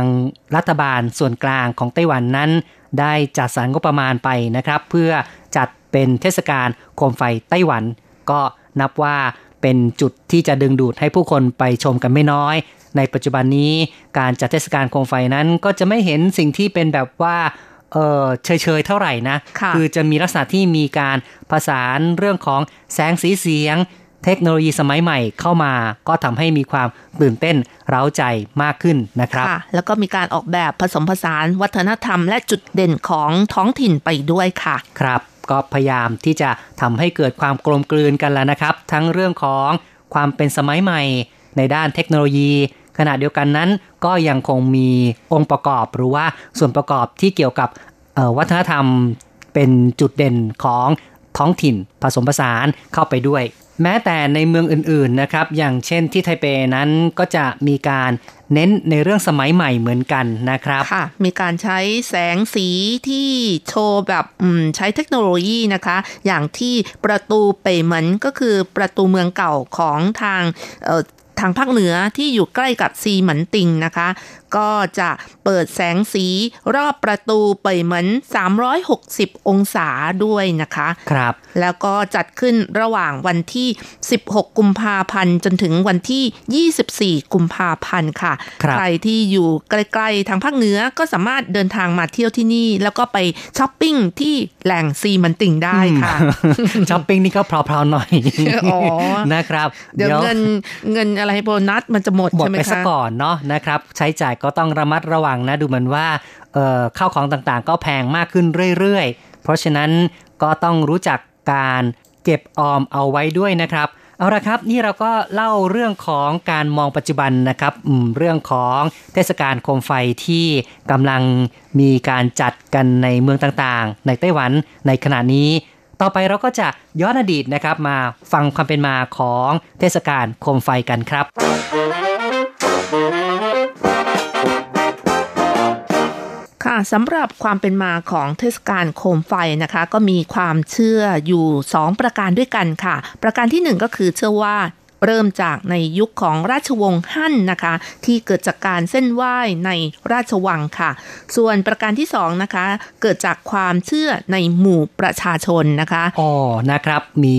รัฐบาลส่วนกลางของไต้หวันนั้น ได้จัดสรรงบประมาณไปนะครับ เพื่อ เป็นเทศกาลโคมไฟไต้หวัน ก็นับว่าเป็นจุดที่จะดึงดูดให้ผู้คนไปชมกันไม่น้อย ในปัจจุบันนี้การจัดเทศกาลโคมไฟนั้นก็จะไม่เห็นสิ่งที่เป็นแบบว่าเออเฉยๆเท่าไหร่นะะคือจะมีลักษณะที่มีการผสานเรื่องของแสงสีเสียง เทคโนโลยีสมัยใหม่เข้ามา ก็ทำให้มีความตื่นเต้นเร้าใจมากขึ้นนะครับแล้วก็มีการออกแบบผสมผสานวัฒนธรรมและจุดเด่นของท้องถิ่นไปด้วยค่ะ ครับ ก็พยายามที่จะทำให้เกิดความกลมกลืนกันแล้วนะครับ ทั้งเรื่องของความเป็นสมัยใหม่ ในด้านเทคโนโลยี ขณะเดียวกันนั้นก็ยังคงมีองค์ประกอบหรือว่าส่วนประกอบที่เกี่ยวกับวัฒนธรรมเป็นจุดเด่นของท้องถิ่นผสมผสานเข้าไปด้วย แม้แต่ในเมืองอื่นๆนะครับ อย่างเช่นที่ไทเปนั้นก็จะมีการเน้นในเรื่องสมัยใหม่เหมือนกันนะครับค่ะ มีการใช้แสงสีที่โชว์แบบใช้เทคโนโลยีนะคะ อย่างที่ประตูเปเหมือนก็คือประตูเมืองเก่าของทางทางภาคเหนือที่อยู่ใกล้กับซีเหมือนติงนะคะ ก็จะเปิดแสงสีรอบประตูเปิดเหมือน 360 องศาด้วยนะคะครับ แล้วก็จัดขึ้นระหว่างวันที่ 16 กุมภาพันธ์จนถึงวันที่ 24 กุมภาพันธ์ค่ะคใครที่อยู่ใกล้ๆทางภาคเหนือก็สามารถเดินทางมาเที่ยวที่นี่ แล้วก็ไปช้อปปิ้งที่แหล่งซีมันติ่งได้ค่ะช้อปปิ้งนี่ก็เพลาๆหน่อยนะครับ เดี๋ยวเงินเงินอะไรโบนัสมันจะหมดใช่ไหมคะหมดไปซะก่อนเนาะนะครับ ใช้จ่ายก็ต้องระมัดระวังนะดูเหมือนว่าเข้าวของต่างๆ ก็แพงมากขึ้นเรื่อยๆ เพราะฉะนั้นก็ต้องรู้จักการเก็บออมเอาไว้ด้วยนะครับเอาละครับนี่เราก็เล่าเรื่องของการมองปัจจุบันนะครับเรื่องของเทศกาลโคมไฟที่กำลังมีการจัดกันในเมืองต่างๆ ในไต้หวันในขณะนี้ ต่อไปเราก็จะย้อนอดีตนะครับมาฟังความเป็นมาของเทศกาลโคมไฟกันครับ ค่ะสำหรับความเป็นมาของเทศกาลโคมไฟนะคะ ก็มีความเชื่ออยู่ 2 ประการด้วยกันค่ะ ประการที่ 1 ก็คือเชื่อว่าเริ่มจากในยุคของราชวงศ์ฮั่นนะคะ ที่เกิดจากการเส้นไหว้ในราชวังค่ะ ส่วนประการที่สองนะคะ เกิดจากความเชื่อในหมู่ประชาชนนะคะอ๋อนะครับมี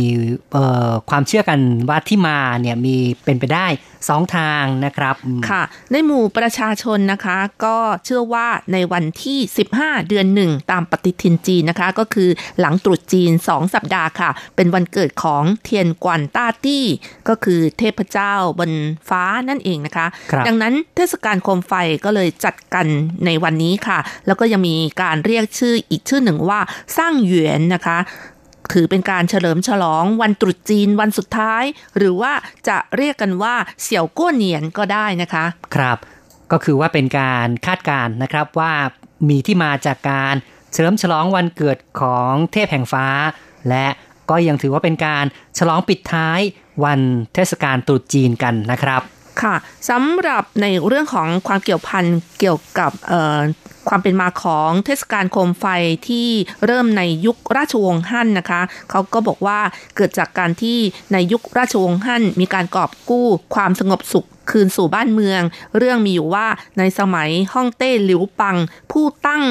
ความเชื่อกันว่าที่มาเนี่ยมีเป็นไปได้ สองทางนะครับค่ะ ในหมู่ประชาชนนะคะ ก็เชื่อว่าในวันที่ 15 เดือนหนึ่งตามปฏิทินจีนนะคะ ก็คือหลังตรุษจีน 2 สัปดาห์ค่ะ เป็นวันเกิดของเทียนกวนต้าตี้ ก็คือเทพเจ้าบนฟ้านั่นเองนะคะคดังนั้นเทศกาลโคมไฟก็เลยจัดกันในวันนี้ค่ะ แล้วก็ยังมีการเรียกชื่ออีกชื่อหนึ่งว่าสร้างเหวียนนะคะ ถือเป็นการเฉลิมฉลองวันตรุษจีนวันสุดท้าย หรือว่าจะเรียกกันว่าเสี่ยวก้วเนียนก็ได้นะคะ ครับ ก็คือว่าเป็นการคาดการณ์นะครับว่ามีที่มาจากการเฉลิมฉลองวันเกิดของเทพแห่งฟ้า และก็ยังถือว่าเป็นการฉลองปิดท้ายวันเทศกาลตรุษจีนกันนะครับ ค่ะสำหรับในเรื่องของความเกี่ยวพันเกี่ยวกับความเป็นมาของเทศกาลโคมไฟที่เริ่มในยุคราชวงศ์ฮั่นนะคะเขาก็บอกว่าเกิดจากการที่ในยุคราชวงศ์ฮั่นมีการกอบกู้ความสงบสุขคืนสู่บ้านเมือง เรื่องมีอยู่ว่าในสมัยฮ่องเต้หลิวปัง ผู้ตั้ง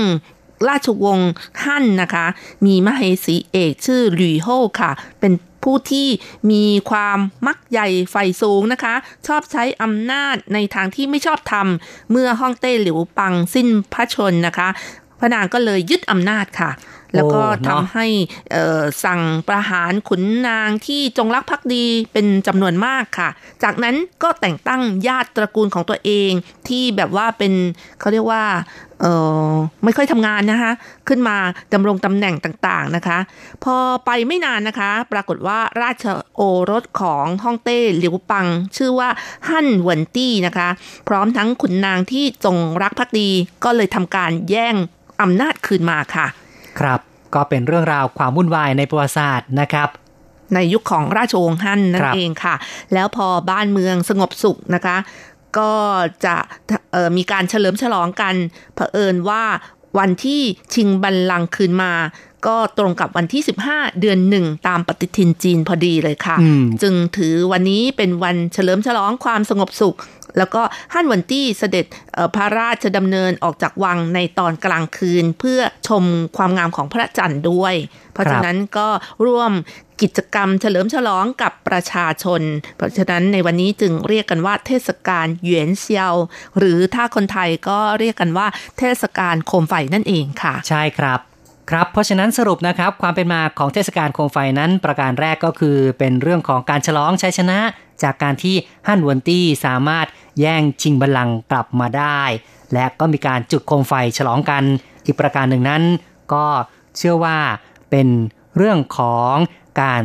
ราชวงศ์ฮั่นนะคะ มีมเหสีเอกชื่อหลี่โฮค่ะ เป็น ผู้ที่มีความมักใหญ่ไฟสูงนะคะ ชอบใช้อำนาจในทางที่ไม่ชอบทำเมื่อฮ่องเต้หลิวปังสิ้นพระชนนะคะพระนางก็เลยยึดอำนาจค่ะ แล้วก็ทำให้สั่งประหารขุนนางที่จงรักภักดีเป็นจำนวนมากค่ะ จากนั้นก็แต่งตั้งญาติตระกูลของตัวเองที่แบบว่าเป็นเขาเรียกว่า เออไม่ค่อยทำงานนะคะ ขึ้นมาดำรงตำแหน่งต่างๆนะคะ พอไปไม่นานนะคะ ปรากฏว่าราชโอรสของฮ่องเต้หลิวปัง ชื่อว่าฮั่นหวนตี้นะคะ พร้อมทั้งขุนนางที่จงรักภักดีก็เลยทำการแย่งอำนาจคืนมาค่ะ ครับก็เป็นเรื่องราวความวุ่นวายในประวัติศาสตร์นะครับในยุคของราชวงศ์ฮั่นนั่นเองค่ะ แล้วพอบ้านเมืองสงบสุขนะคะ ก็จะมีการเฉลิมฉลองกันเผอิญว่าวันที่ชิงบัลลังก์คืนมา ก็ตรงกับวันที่ 15 เดือนหนึ่งตามปฏิทินจีนพอดีเลยค่ะ จึงถือวันนี้เป็นวันเฉลิมฉลองความสงบสุข แล้วก็ฮั่นวันตี้เสด็จพระราชดำเนินออกจากวังในตอนกลางคืน เพื่อชมความงามของพระจันทร์ด้วย เพราะฉะนั้นก็ร่วมกิจกรรมเฉลิมฉลองกับประชาชน เพราะฉะนั้นในวันนี้จึงเรียกกันว่าเทศกาลเหวียนเซียว หรือถ้าคนไทยก็เรียกกันว่าเทศกาลโคมไฟนั่นเองค่ะ ใช่ครับ ครับ เพราะฉะนั้นสรุปนะครับความเป็นมาของเทศกาลโคมไฟนั้น ประการแรกก็คือ เป็นเรื่องของการฉลองชัยชนะ จากการที่ฮั่นวนตี้สามารถแย่งชิงบัลลังก์กลับมาได้ และก็มีการจุดโคมไฟฉลองกัน อีกประการหนึ่งนั้น ก็เชื่อว่าเป็นเรื่องของการ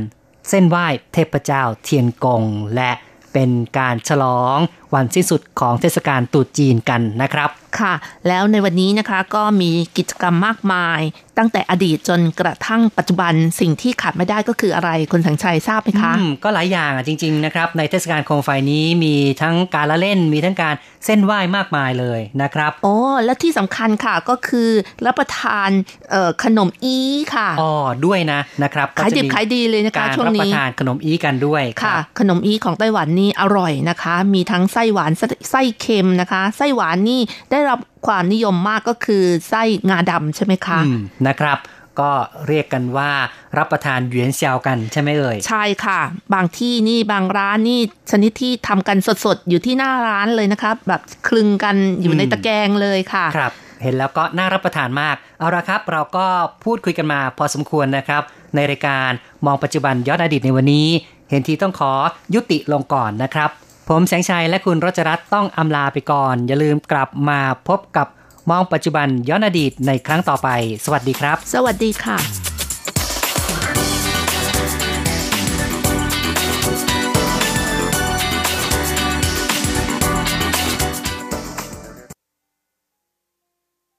เส้นไหว้เทพเจ้าเทียนกง และเป็นการฉลอง วันสิ้นสุดของเทศกาลตรุษจีนกันนะครับ ค่ะ แล้วในวันนี้นะคะก็มีกิจกรรมมากมาย ตั้งแต่อดีตจนกระทั่งปัจจุบันสิ่งที่ขาดไม่ได้ก็คืออะไรคุณสังชัยทราบไหมคะอืมก็หลายอย่างอะจริง ๆนะครับ ในเทศกาลโคมไฟนี้มีทั้งการละเล่น มีทั้งการเส้นไหว้มากมายเลยนะครับโอ้และที่สำคัญค่ะก็คือรับประทานเอ่อขนมอีค่ะอ๋อด้วยนะนะครับขายดิบก็จะมีขายดีเลยนะคะการช่วงรับประนี้ทานขนมอีกันด้วยค่ะรับขนมอีของไต้หวันนี่อร่อยนะคะ มีทั้งไส้หวานไส้ไส้เค็มนะคะ ไส้หวานนี่ได้รับความนิยมมากก็คือไส้งาดำใช่ไหมคะอืมนะครับก็เรียกกันว่ารับประทานเหวียนเซียวกันใช่ไหมเอ่ยใช่ค่ะ บางที่นี่บางร้านนี่ชนิดที่ทำกันสดๆ อยู่ที่หน้าร้านเลยนะคะแบบคลึงกันอยู่ในตะแกรงเลยค่ะครับ เห็นแล้วก็น่ารับประทานมาก เอาละครับ เราก็พูดคุยกันมาพอสมควรนะครับ ในรายการมองปัจจุบันย้อนอดีตในวันนี้ เห็นทีต้องขอยุติลงก่อนนะครับ ผมแสงชัยและคุณรจรัตน์ต้องอำลาไปก่อน อย่าลืมกลับมาพบกับมองปัจจุบันย้อนอดีตในครั้งต่อไป สวัสดีครับ สวัสดีค่ะ